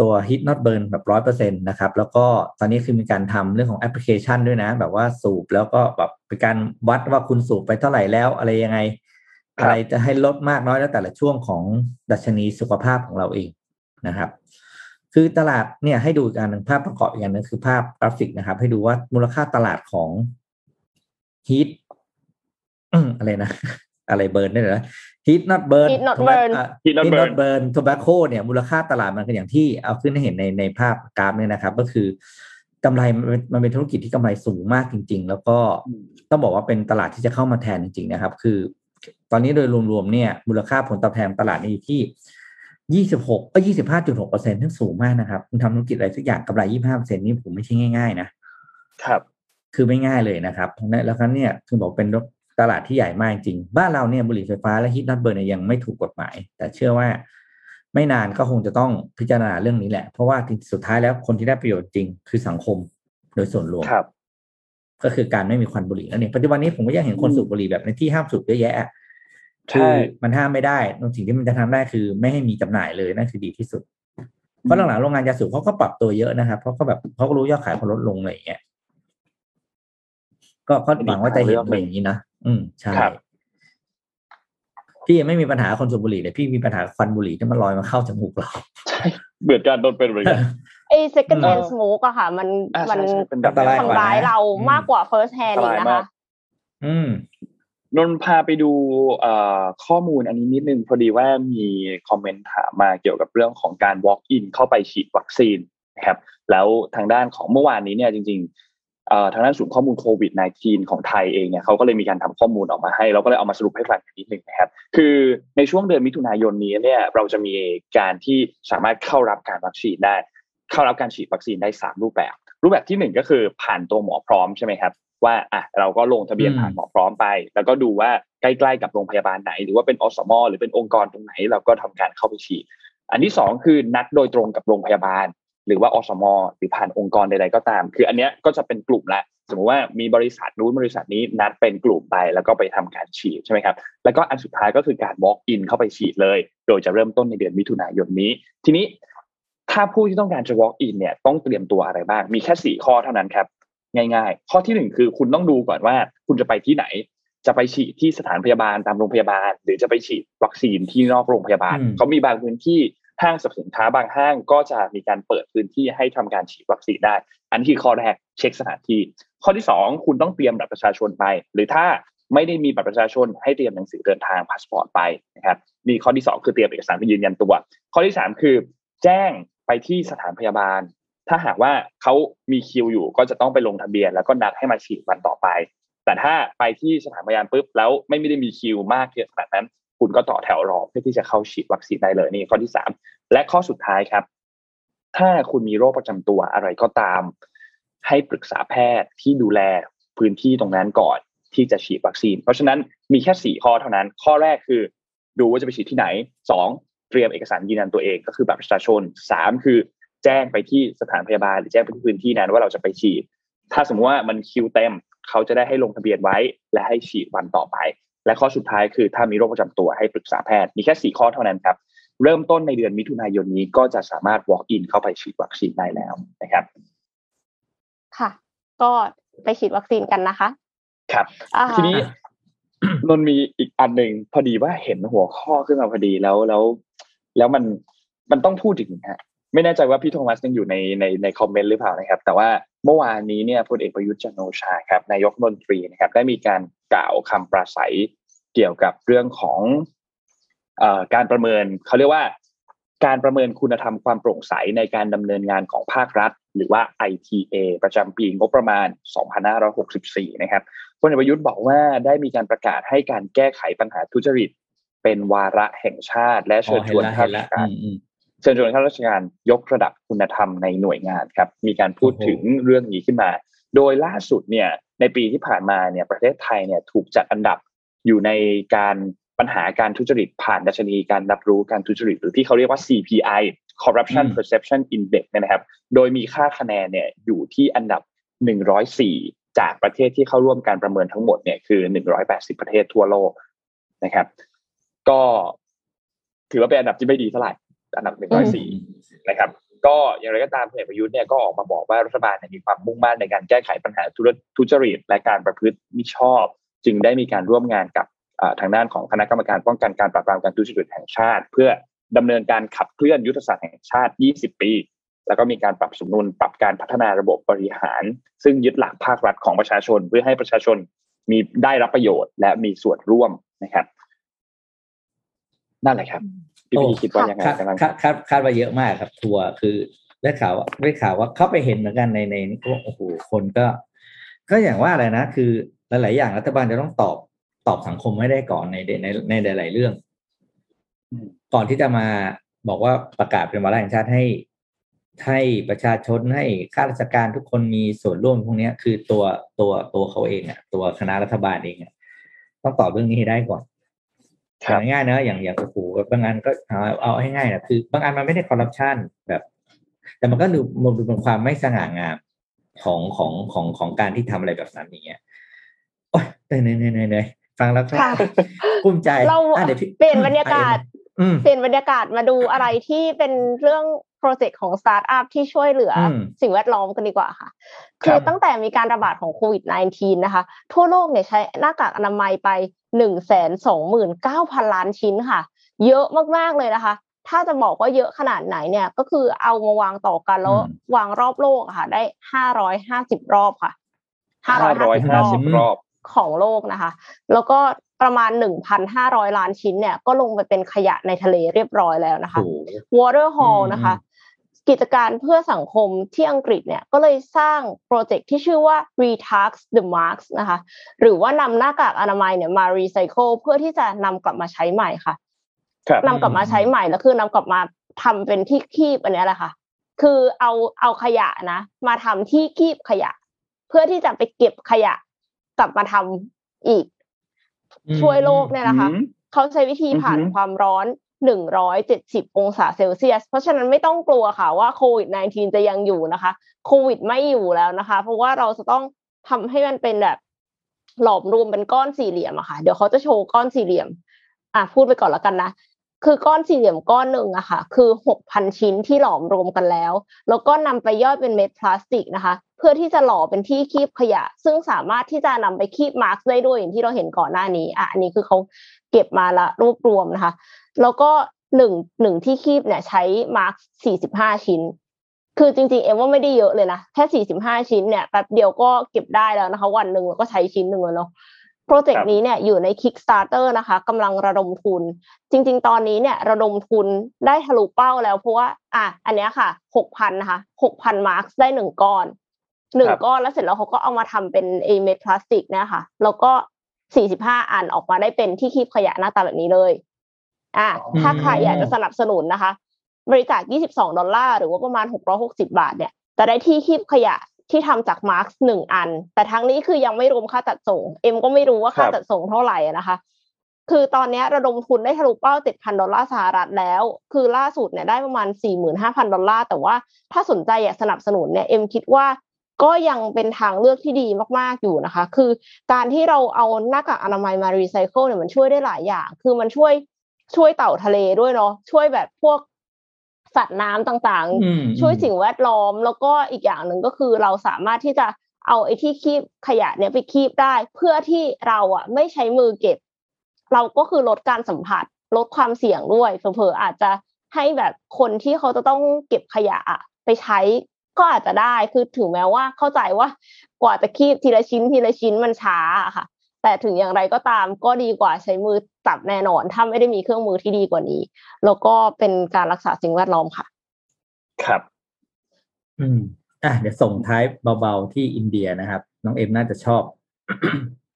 ตัว heat not burn แบบร้อยเปอร์เซ็นต์นะครับ แล้วก็ตอนนี้คือมีการทำเรื่องของแอปพลิเคชันด้วยนะ แบบว่าสูบแล้วก็แบบเป็นการวัดว่าคุณสูบไปเท่าไหร่แล้วอะไรยังไง อะไรจะให้ลดมากน้อยแล้วแต่ละช่วงของดัชนีสุขภาพของเราเองนะครับ คือตลาดเนี่ยให้ดูการหนึ่งภาพประกอบอีกอันหนึ่งคือภาพกราฟิกนะครับ ให้ดูว่ามูลค่าตลาดของ heat อะไรนะ อะไรเบิร์นได้เหรอฮีท not burn Heat not burn Heat not heat burn not burn tobacco เนี่ยมูลค่าตลาดมันก็อย่างที่เอาขึ้นให้เห็นในในภาพกราฟเนี่ยนะครับ ก็คือกำไรมันเป็นมันเป็นธุรกิจที่กำไรสูงมากจริง ๆ แล้วก็อืมต้องบอกว่าเป็นตลาดที่จะเข้ามาแทนจริง ๆ นะครับ คือ ตอนนี้โดยรวมๆเนี่ย มูลค่าผลตอบแทนตลาดนี่อยู่ที่ ยี่สิบหกก็ยี่สิบห้าจุดหกเปอร์เซ็นต์ซึ่งสูงมากนะครับคุณทำธุรกิจอะไรสักอย่างกำไรยี่ห้าเปอร์เซ็นต์นี่ผมไม่ใช่ง่ายๆ นะครับ คือไม่ง่ายเลยนะครับแล้วครั้นเนี่ยคือบอกเป็นตลาดที่ใหญ่มากจริง บ้านเราเนี่ยบุหรี่ไฟฟ้าและ heat not burn เนี่ยยังไม่ถูกกฎหมาย แต่เชื่อว่าไม่นานก็คงจะต้องพิจารณาเรื่องนี้แหละ เพราะว่าสุดท้ายแล้วคนที่ได้ประโยชน์จริง คือสังคมโดยส่วนรวมครับ ก็คือการไม่มีควันบุหรี่นั่นเองปัจจุบันนี้ผมก็ยังเห็นคนอืมสูบบุหรี่แบบในที่ห้ามสูบเยอะแยะใช่ คือมันห้ามไม่ได้สิ่งที่มันจะทำได้คือ ไม่ให้มีจำหน่ายเลยนั่นคือดีที่สุดเพราะหลังๆโรงงานยาสูบเขาก็ปรับตัวเยอะนะครับเพราะเขาแบบเขาก็รู้ยอดขายเขาลดลงอะไรอย่างเงี้ยก็ก็หวังว่าจะเห็นอะไรอย่างนี้นะอืมใช่ครับพี่ยังไม่มีปัญหาคนสูบบุหรี่เลยพี่มีปัญหาควันบุหรี่ที่มันลอยมาเข้าจมูกเราใช่เหมือนกันโดนเป็นเหมือนกันไอ้ second เออ hand smoke อะค่ะ มันอ่ามันใช่ใช่เป็นแบบอันตรายกว่าทำร้ายนะเราอืมมากกว่า first hand อันตอีกรายนะมาคะกอืม นนพาไปดูข้อมูลอันนี้นิดนึงพอดีว่ามีคอมเมนต์ถามมาเกี่ยวกับเรื่องของการ walk in เข้าไปฉีดวัคซีนนะครับแล้วทางด้านของเมื่อวานนี้เนี่ยจริงๆทางด้านศูนย์ข้อมูลโควิด -19 ของไทยเองเนี่ยเขาก็เลยมีการทำข้อมูลออกมาให้ เราก็เลยเอามาสรุปให้ฟังกันนิดนึงนะครับ คือในช่วงเดือนมิถุนายนนี้เนี่ยเราจะมีการที่สามารถเข้ารับการวัคซีนได้ เข้ารับการฉีดวัคซีนได้สามรูปแบบ รูปแบบที่หนึ่งก็คือผ่านตัวหมอพร้อมใช่ไหมครับ ว่าอะเราก็ลงทะเบียนอืมผ่านหมอพร้อมไป แล้วก็ดูว่าใกล้ๆกับโรงพยาบาลไหน หรือว่าเป็นอสมหรือเป็นองค์กรตรงไหน เราก็ทำการเข้าไปฉีดอันที่สองคือนัดโดยตรงกับโรงพยาบาล หรือว่าอสมหรือผ่านองค์กรใดๆก็ตาม คืออันเนี้ยก็จะเป็นกลุ่มละสมมติว่ามีบริษัทนู้นบริษัทนี้นัดเป็นกลุ่มไปแล้วก็ไปทำการฉีดใช่ไหมครับ แล้วก็อันสุดท้ายก็คือการ walk in เข้าไปฉีดเลย โดยจะเริ่มต้นในเดือนมิถุนายนนี้ ทีนี้ถ้าผู้ที่ต้องการจะ walk in เนี่ยต้องเตรียมตัวอะไรบ้าง มีแค่สี่ข้อเท่านั้นครับ ง่ายๆ ข้อที่หนึ่งคือคุณต้องดูก่อนว่าคุณจะไปที่ไหน จะไปฉีดที่สถานพยาบาลตามโรงพยาบาล หรือจะไปฉีดวัคซีนที่นอกโรงพยาบาลอืมเขามีบางพื้นที่ห้างสรรพสินค้าบางห้างก็จะมีการเปิดพื้นที่ให้ทำการฉีดวัคซีนได้ อันนี้คือข้อแรกเช็คสถานที่ ข้อที่สองคุณต้องเตรียมบัตรประชาชนไป หรือถ้าไม่ได้มีบัตรประชาชนให้เตรียมหนังสือเดินทางพาสปอร์ตไปนะครับนี่ข้อที่สองคือเตรียมเอกสารไปยืนยันตัว ข้อที่สามคือ แจ้งไปที่สถานพยาบาล ถ้าหากว่าเขามีคิวอยู่ก็จะต้องไปลงทะเบียน แล้วก็นัดให้มาฉีดวันต่อไป แต่ถ้าไปที่สถานพยาบาลปุ๊บแล้วไม่ได้มีคิวมากขนาดนั้น คุณก็ต่อแถวรอเพื่อที่จะเข้าฉีดวัคซีนได้เลยนี่ข้อที่สามและข้อสุดท้ายครับ ถ้าคุณมีโรคประจำตัวอะไรก็ตาม ให้ปรึกษาแพทย์ที่ดูแลพื้นที่ตรงนั้นก่อนที่จะฉีดวัคซีน เพราะฉะนั้นมีแค่สี่ข้อเท่านั้น ข้อแรกคือ ดูว่าจะไปฉีดที่ไหนสองเตรียมเอกสารยืนยันตัวเองก็คือบัตรประชาชนสามคือ แจ้งไปที่สถานพยาบาลหรือแจ้งไปที่พื้นที่นั้นว่าเราจะไปฉีด ถ้าสมมติว่ามันคิวเต็มเขาจะได้ให้ลงทะเบียนไว้ และให้ฉีดวันต่อไป และข้อสุดท้ายคือถ้ามีโรคประจำตัวให้ปรึกษาแพทย์มีแค่สี่ข้อเท่านั้นครับเริ่มต้นในเดือนมิถุนายนนี้ก็จะสามารถ walk in เข้าไปฉีดวัคซีนได้แล้วนะครับ ค่ะ ก็ไปฉีดวัคซีนกันนะคะ ครับอ่าทีนี้นนท์มีอีกอันหนึ่งพอดีว่าเห็นหัวข้อขึ้นมาพอดีแล้วแล้ว แล้วมันมันต้องพูดถึงฮะ ไม่แน่ใจว่าพี่โทมัสยังอยู่ในในในคอมเมนต์หรือเปล่านะครับ แต่ว่าเมื่อวานนี้เนี่ยพลเอกประยุทธ์จันทร์โอชาครับนายกรัฐมนตรีนะครับได้มีการกล่าวคำปราศัยเกี่ยวกับเรื่องของเอ่อการประเมินเขาเรียกว่าการประเมินคุณธรรมความโปร่งใสในการดำเนินงานของภาครัฐ หรือว่า ITA ประจำปีงบประมาณ 2564 นะครับพลเอกประยุทธ์บอกว่าได้มีการประกาศให้การแก้ไขปัญหาทุจริต เป็นวาระแห่งชาติ และอ๋เชิอญชเห็นวนแล้วข้าเห็นราแล้ชวการอืมอืม เชิญชวนข้าราชการยกระดับคุณธรรมในหน่วยงานครับ มีการพูดโอ้โหถึงเรื่องนี้ขึ้นมา โดยล่าสุดเนี่ยในปีที่ผ่านมาเนี่ยประเทศไทยเนี่ยถูกจัดอันดับอยู่ในการปัญหาการทุจริตผ่านดัชนีการรับรู้การทุจริต หรือที่เขาเรียกว่า CPI Corruption Perception Index เนยนะครับ โดยมีค่าคะแนนเนี่ยอยู่ที่อันดับ 104 จากประเทศที่เข้าร่วมการประเมินทั้งหมดเนี่ยคือ 180 ประเทศทั่วโลกนะครับ ก็ถือว่าเป็นอันดับที่ไม่ดีเท่าไหร่ อันดับ104นะครับ ก็อย่างไรก็ตามพลเอกประยุทธ์เนี่ยก็ออกมาบอกว่ารัฐบาลเนี่ยมีความมุ่งมั่นในการแก้ไขปัญหาทุจริตและการประพฤติมิชอบ จึงได้มีการร่วมงานกับอ่าทางด้านของคณะกรรมการป้องกันการปราบปรามการทุจริตแห่งชาติ เพื่อดำเนินการขับเคลื่อนยุทธศาสตร์แห่งชาติ 20 ปี แล้วก็มีการปรับสมดุลปรับการพัฒนาระบบบริหาร ซึ่งยึดหลักภาครัฐของประชาชน เพื่อให้ประชาชนมีได้รับประโยชน์ และมีส่วนร่วมนะครับ นั่นแหละครับ พี่พี่คิดว่ายังไงคาดกันบ้างคาดคาดคาดว่าเยอะมากครับทัวร์คือได้ข่าวว่าได้ข่าวว่าเข้าไปเห็นเหมือนกันในในโอ้โหคนก็ ก็อย่างว่าอะไรนะ คือหลาย ๆ อย่างรัฐบาลจะต้องตอบตอบสังคมให้ได้ก่อนในในในในหลาย ๆ เรื่อง ก่อนที่จะมาบอกว่าประกาศเป็นวาระแห่งชาติให้ให้ประชาชนให้ข้าราชการทุกคนมีส่วนร่วมพวกเนี้ยคือตัวตัวตัวเขาเองอะ ตัวคณะรัฐบาลเองอะต้องตอบเรื่องนี้ให้ได้ก่อนครับ ง่ายๆนะอย่างอย่างโอ้โหบางอันก็เอาเอาให้ง่ายนะคือบางอันมันไม่ได้คอร์รัปชันแบบ แต่มันก็ดูมันดูเป็นความไม่สง่างามของของของของการที่ทำอะไรแบบนั้นอย่างเงี้ยโอ้ยเหนื่อยเหนื่อยเหนื่อยเหนื่อยฟังแล้วก็ค่ะภูมิใจเราอะเดี๋ยวพี่เปลี่ยนบรรยากาศอืมเปลี่ยนบรรยากาศมาดูอะไรที่เป็นเรื่องโปรเจกต์ของสตาร์ทอัพที่ช่วยเหลืออืมสิ่งแวดล้อมกันดีกว่าค่ะครัคือตั้งแต่มีการระบาดของโควิด -19 นะคะ ทั่วโลกเนี่ยใช้หน้ากากอนามัยไป หนึ่งแสนสองหมื่นเก้าพันล้านชิ้นค่ะ เยอะมากๆเลยนะคะ ถ้าจะบอกว่าเยอะขนาดไหนเนี่ย ก็คือเอามาวางต่อกันแล้วอืมวางรอบโลกอะค่ะ ได้ห้าร้อยห้าสิบรอบค่ะห้าห้าร้ร้ออยยห้าห้าสิสิบบรรอบอบของโลกนะคะ แล้วก็ประมาณหนึ่งพันห้าร้อยล้านชิ้นเนี่ย ก็ลงไปเป็นขยะในทะเลเรียบร้อยแล้วนะคะโอ้โห Waterhaul อืมนะคะ กิจการเพื่อสังคมที่อังกฤษเนี่ยก็เลยสร้างโปรเจกต์ที่ชื่อว่า Retask the Mask นะคะ หรือว่านำหน้ากากอนามัยเนี่ยมารีไซเคิลเพื่อที่จะนำกลับมาใช้ใหม่ค่ะครับนำกลับมาใช้ใหม่แล้วคือนำกลับมาทำเป็นที่คีบอันเนี้ยแหละค่ะ คือเอาเอาขยะนะ มาทำที่คีบขยะ เพื่อที่จะไปเก็บขยะกลับมาทำอีกอืมช่วยโลกเนี่ยนะคะอืมเขาใช้วิธีผ่านอือหือความร้อน 170 องศาเซลเซียส เพราะฉะนั้นไม่ต้องกลัวค่ะว่าโควิด -19 จะยังอยู่นะคะโควิดไม่อยู่แล้วนะคะ เพราะว่าเราจะต้องทำให้มันเป็นแบบหลอมรวมเป็นก้อนสี่เหลี่ยมอะค่ะ เดี๋ยวเขาจะโชว์ก้อนสี่เหลี่ยม อะพูดไปก่อนแล้วกันนะคือก้อนสี่เหลี่ยมก้อนหนึ่งอะค่ะ คือ6,000ชิ้นที่หลอมรวมกันแล้ว แล้วก็นำไปย่อยเป็นเม็ดพลาสติกนะคะ เพื่อที่จะหล่อเป็นที่คีบขยะ ซึ่งสามารถที่จะนำไปคีบมาร์กได้ด้วยอย่างที่เราเห็นก่อนหน้านี้อะอันนี้คือเขาเก็บมาละรวบรวมนะคะ แล้วก็หนึ่งหนึ่งที่คีบเนี่ยใช้มาร์กสี่สิบห้าชิ้น คือจริงๆ เอ็มว่าไม่ได้เยอะเลยนะแค่สี่สิบห้าชิ้นเนี่ยแป๊บเดียวก็เก็บได้แล้วนะคะ วันหนึ่งเราก็ใช้ชิ้นหนึ่งแล้วเนาะโปรเจกครัต์บนี้เนี่ยอยู่ใน Kickstarter นะคะกำลังระดมทุน จริง ๆ ตอนนี้เนี่ยระดมทุนได้ทะลุเป้าแล้ว เพราะว่าอะอันเนี้ยค่ะหกพันนะคะหกพันมาร์กได้หนึ่งก้อนหนึ่งครับก้อนแล้วเสร็จแล้วเขาก็เอามาทำเป็นเอเม็ดพลาสติกเนี่ยค่ะแล้วก็สี่สิบห้าอันออกมาได้เป็นที่คีบขยะหน้าตาแบบนี้เลย อะอ๋อถ้าใครอยากจะสนับสนุนนะคะ บริจาค 22 ดอลลาร์หรือว่าประมาณ 660 บาทเนี่ยจะได้ที่คีบขยะที่ทำจากมาร์กหนึ่งอัน แต่ทั้งนี้คือยังไม่รวมค่าจัดส่ง เอ็มก็ไม่รู้ว่าค่าครับจัดส่งเท่าไหร่อะนะคะ คือตอนเนี้ยระดมทุนได้ทะลุเป้า7,000ดอลลาร์สหรัฐแล้ว คือล่าสุดเนี่ยได้ประมาณ45,000ดอลลาร์ แต่ว่าถ้าสนใจอยากสนับสนุนเนี่ย เอ็มคิดว่าก็ยังเป็นทางเลือกที่ดีมาก ๆ อยู่นะคะ คือการที่เราเอาหน้ากากอนามัยมารีไซเคิลเนี่ยมันช่วยได้หลายอย่าง คือมันช่วย ช่วยเต่าทะเลด้วยเนาะช่วยแบบพวกสัตว์น้ำต่างๆอืมช่วยสิ่งแวดล้อม แล้วก็อีกอย่างหนึ่งก็คือเราสามารถที่จะเอาไอ้ที่คีบขยะเนี้ยไปคีบได้ เพื่อที่เราอะ ไม่ใช้มือเก็บ เราก็คือลดการสัมผัส ลดความเสี่ยงด้วยเผลอๆอาจจะให้แบบคนที่เขาจะต้องเก็บขยะอะไปใช้ก็อาจจะได้คือถึงแม้ว่าเข้าใจว่ากว่าจะคีบทีละชิ้นทีละชิ้นมันช้าอะค่ะ แต่ถึงอย่างไรก็ตามก็ดีกว่าใช้มือจับแน่นอน ถ้าไม่ได้มีเครื่องมือที่ดีกว่านี้ แล้วก็เป็นการรักษาสิ่งแวดล้อมค่ะ ครับ อืมอะเดี๋ยวส่งท้ายเบาๆที่อินเดียนะครับ น้องเอ็มน่าจะชอบ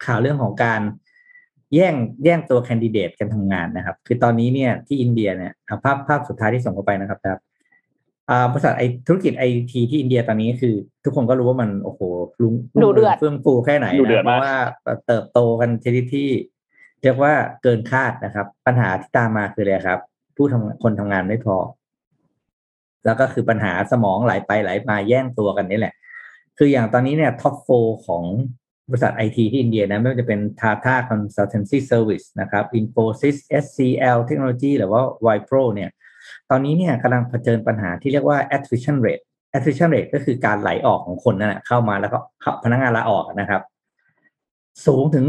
ข่าวเรื่องของการแย่งแย่งตัวแคนดิเดตกันทำงานนะครับ คือตอนนี้เนี่ยที่อินเดียเนี่ยอะภาพภาพสุดท้ายที่ส่งเข้าไปนะครับครับอ่า บริษัทไอธุรกิจไอทีที่อินเดียตอนนี้คือ ทุกคนก็รู้ว่ามันโอ้โหลุงดูเดือดเฟื่องฟูแค่ไหนดูเดือดนะเพมากราะว่าเติบโตกันชนิดที่ เรียกว่าเกินคาดนะครับ ปัญหาที่ตามมาคืออะไรครับ ผู้ทำคนทำงานไม่พอ แล้วก็คือปัญหาสมองไหลไปไหลมาแย่งตัวกันนี่แหละ คืออย่างตอนนี้เนี่ยท็อปโฟของบริษัทไอทีที่อินเดียนะไม่ว่าจะเป็น Tata Consultancy Service นะครับ Infosys SCL Technology หรือว่า Wipro เนี่ย ตอนนี้เนี่ยกำลังเผชิญปัญหาที่เรียกว่า attrition rate attrition rate ก็คือการไหลออกของคนนั่นแหละเข้ามาแล้วก็เข้าพนักงานลาออกนะครับ สูงถึง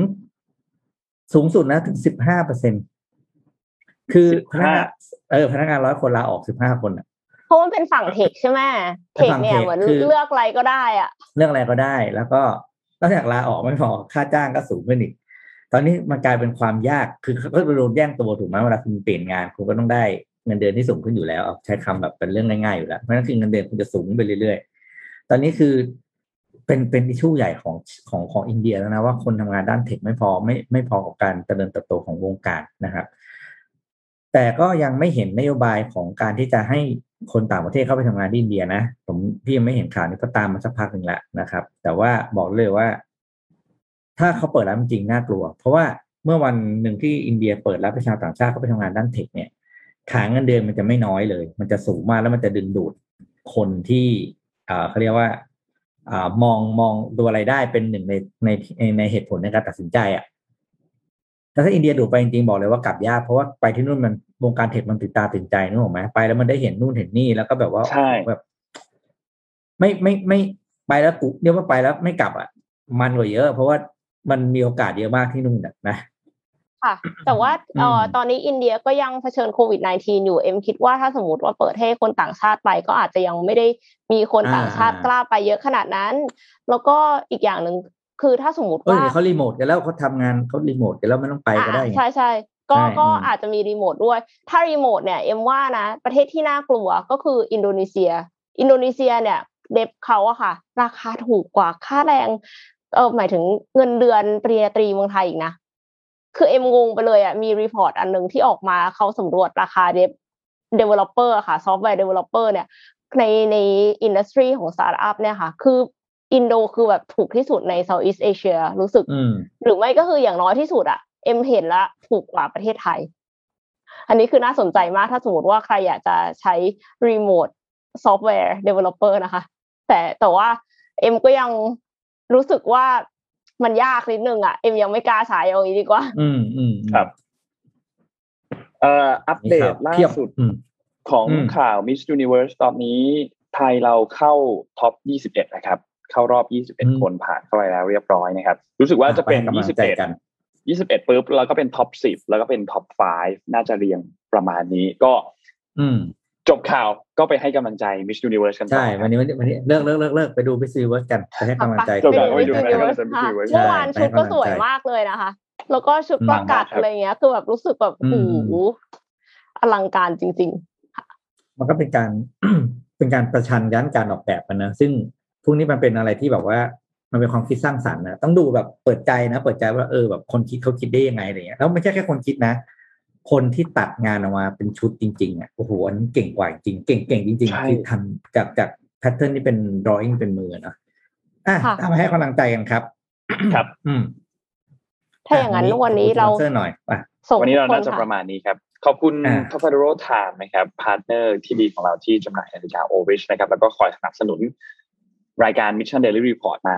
สูงสุดนะถึงสิบห้าเปอร์เซ็นคือพนักงานเออพนักงานร้อยคนลาออกสิบห้าคนอะเพราะมันเป็นเป็นฝั่งเทคใช่ไหมเทคเนี่ยเหมือนเลือกอะไรก็ได้อะ เลือกอะไรก็ได้ แล้วก็นอกจากลาออกไม่พอค่าจ้างก็สูงขึ้นอีกตอนนี้มันกลายเป็นความยากคือก็โดนแย่งตัวถูกไหมเวลาคุณเปลี่ยนงานคุณก็ต้องได้ เงินเดือนที่สูงขึ้นอยู่แล้วใช้คำแบบเป็นเรื่องง่ายๆอยู่แล้วเพราะนั่นคือเงินเดือนคุณจะสูงไปเรื่อยๆ ตอนนี้คือเป็นเป็นอิชูใหญ่ของของของอินเดียแล้วนะว่าคนทำงานด้านเทคไม่พอไม่ไม่พอกับการเจริญเติบโตของวงการนะครับ แต่ก็ยังไม่เห็นนโยบายของการที่จะให้คนต่างประเทศเข้าไปทำงานที่อินเดียนะผมพี่ยังไม่เห็นข่าวนี้ก็ตามมาสักพักหนึ่งล้วนะครับ แต่ว่าบอกเลยว่า ถ้าเขาเปิดรับจริงน่ากลัว เพราะว่าเมื่อวันหนึ่งที่อินเดียเปิดรับประชาต่างชาติเข้าไปทำงานด้านเทคเนี่ย ขาเงินเดือนมันจะไม่น้อยเลย มันจะสูงมากแล้วมันจะดึงดูดคนที่อ่าเขาเรียกว่าอ่ามองมองตัวอะไรได้เป็นหนึ่งในในในเหตุผลในการตัดสินใจอะแต่ถ้าอินเดียดูไปจริงๆบอกเลยว่ากลับยากเพราะว่าไปที่นู่นมันวงการเทคมันติดตาติดใจนึกออกไหมไปแล้วมันได้เห็นนู่นเห็นนี่แล้วก็แบบว่าแบบไม่ไม่ไม่ไปแล้วกูเรียกว่าไปแล้วไม่กลับอะมันกว่าเยอะ เพราะว่ามันมีโอกาสเยอะมากที่นู่นนะ ค่ะ แต่ว่าเอ่อตอนนี้อินเดียก็ยังเผชิญโควิด -19 อยู่เอ็มคิดว่าถ้าสมมติว่าเปิดให้คนต่างชาติไป ก็อาจจะยังไม่ได้มีคนต่างชาติกล้าไปเยอะขนาดนั้น แล้วก็อีกอย่างหนึ่งคือถ้าสมมติว่าเขารีโกันแล้วเขาทำงานเขารีโมทกันแล้วไม่ต้องไปก็ได้ใช่ใช่ก็ก็อาจจะมีรีโมทด้วย ถ้ารีโมทเนี่ยเอ็มว่านะประเทศที่น่ากลัวก็คืออินโดนีเซีย อินโดนีเซียเนี่ย dev เขาอะค่ะ ราคาถูกกว่าค่าแรงเออหมายถึงเงินเดือนปริญญาตรีเมืองไทยอีกนะ คือเอ็มงงไปเลยอะมี report อันหนึ่งที่ออกมาเขาสำรวจราคา dev developer ค่ะ software developer เนี่ยในใน industry ของสตาร์ทอัพเนี่ยค่ะ คืออินโดคือแบบถูกที่สุดใน Southeast Asia รู้สึก หรือไม่ก็คืออย่างน้อยที่สุดอะเอ็มเห็นละถูกกว่าประเทศไทย อันนี้คือน่าสนใจมากถ้าสมมติว่าใครอยากจะใช้รีโมทsoftware developer นะคะ แต่แต่ว่าเอ็มก็ยังรู้สึกว่า มันยากนิดนึงอะเอ็มยังไม่กล้าใช้เอางี้ดีกว่า อืมอืมครับเอ่ออัปเดตล่าสุดของข่าว Miss Universe ตอนนี้ไทยเราเข้า top 21 นะครับ เข้ารอบ 21 คนผ่านเข้าไปแล้วเรียบร้อยนะครับ รู้สึกว่าจะเป็น 21 21ปุ๊บแล้วก็เป็น top 10 แล้วก็เป็น top 5น่าจะเรียงประมาณนี้ก็อืม จบข่าวก็ไปให้กำลังใจ Miss Universe กันใช่ วันนี้วันนี้เลิกเลิกเลิกเลิกไปดู Miss Universe กันไปให้กำลังใจไปดู Miss Universe เมื่อวานชุดก็สวยมากเลยนะคะ แล้วก็ชุดประกาศอะไรเงี้ย คือแบบรู้สึกแบบโอ้โหอลังการจริง ๆ มันก็เป็นการเป็นการประชันยันการออกแบบนะซึ่งพวกนี้มันเป็นอะไรที่แบบว่ามันเป็นความคิดสร้างสรรค์นะต้องดูแบบเปิดใจนะ เปิดใจว่าเออแบบคนคิดเขาคิดได้ยังไงอะไรเงี้ยแล้วไม่ใช่แค่คนคิดนะ คนที่ตัดงานออกมาเป็นชุดจริงๆอะโอ้โหอันนี้เก่งกว่าจริงเก่งเก่งจริงๆที่ทำจากจาก pattern ที่เป็น drawing เป็นมือนะอะทำให้กำลังใจกันครับ ครับ อืมถ้าอย่างนั้นวันนี้เราเสื้อหน่อยป่ะวันนี้เราน่าจะประมาณนี้ครับขอบคุณทัฟฟาโรไทม์นะครับ partner ที่ดีของเราที่จำหน่ายนาฬิกาโอเวชนะครับ แล้วก็คอยสนับสนุนรายการ Mission Daily Report มา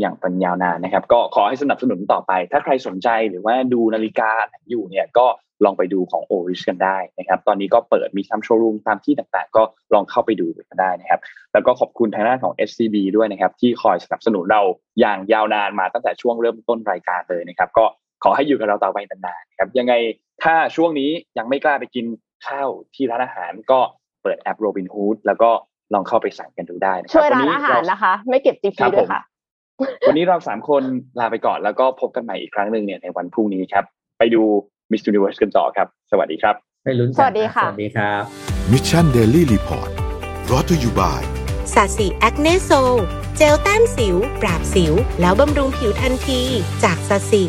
อย่างเป็นยาวนานนะครับ ก็ขอให้สนับสนุนต่อไป ถ้าใครสนใจหรือว่าดูนาฬิกาอยู่เนี่ย ก็ ลองไปดูของโอริชกันได้นะครับ ตอนนี้ก็เปิดมีทำโชว์รูมตามที่ต่างๆ ก็ลองเข้าไปดูกันได้นะครับ แล้วก็ขอบคุณทางด้านของ SCB ด้วยนะครับ ที่คอยสนับสนุนเราอย่างยาวนานมาตั้งแต่ช่วงเริ่มต้นรายการเลยนะครับ ก็ขอให้อยู่กับเราต่อไปนานๆครับยังไงถ้าช่วงนี้ยังไม่กล้าไปกินข้าวที่ร้านอาหารก็เปิดแอป Robinhood แล้วก็ลองเข้าไปสั่งกันดูได้นะครับช่วยร้านอาหารนะคะ ไม่เก็บจีพีด้วยค่ะวันนี้เราสามคนลาไปก่อนแล้วก็พบกันใหม่อีกครั้งหนึ่งเนี่ยในวันพรุ่งนี้ครับ ไปดู มิส s ูนิเวิร์สกันต่อครับ สวัสดีครับไปลุ้นสวัสดีค่ะ สวัสดีครับมิชชันเดลี่รีพอร์ตรอ t อยู่บ่ายสาสีแอคเนโซ เจลแต้มสิว ปราบสิว แล้วบำรุงผิวทันที จากสาสี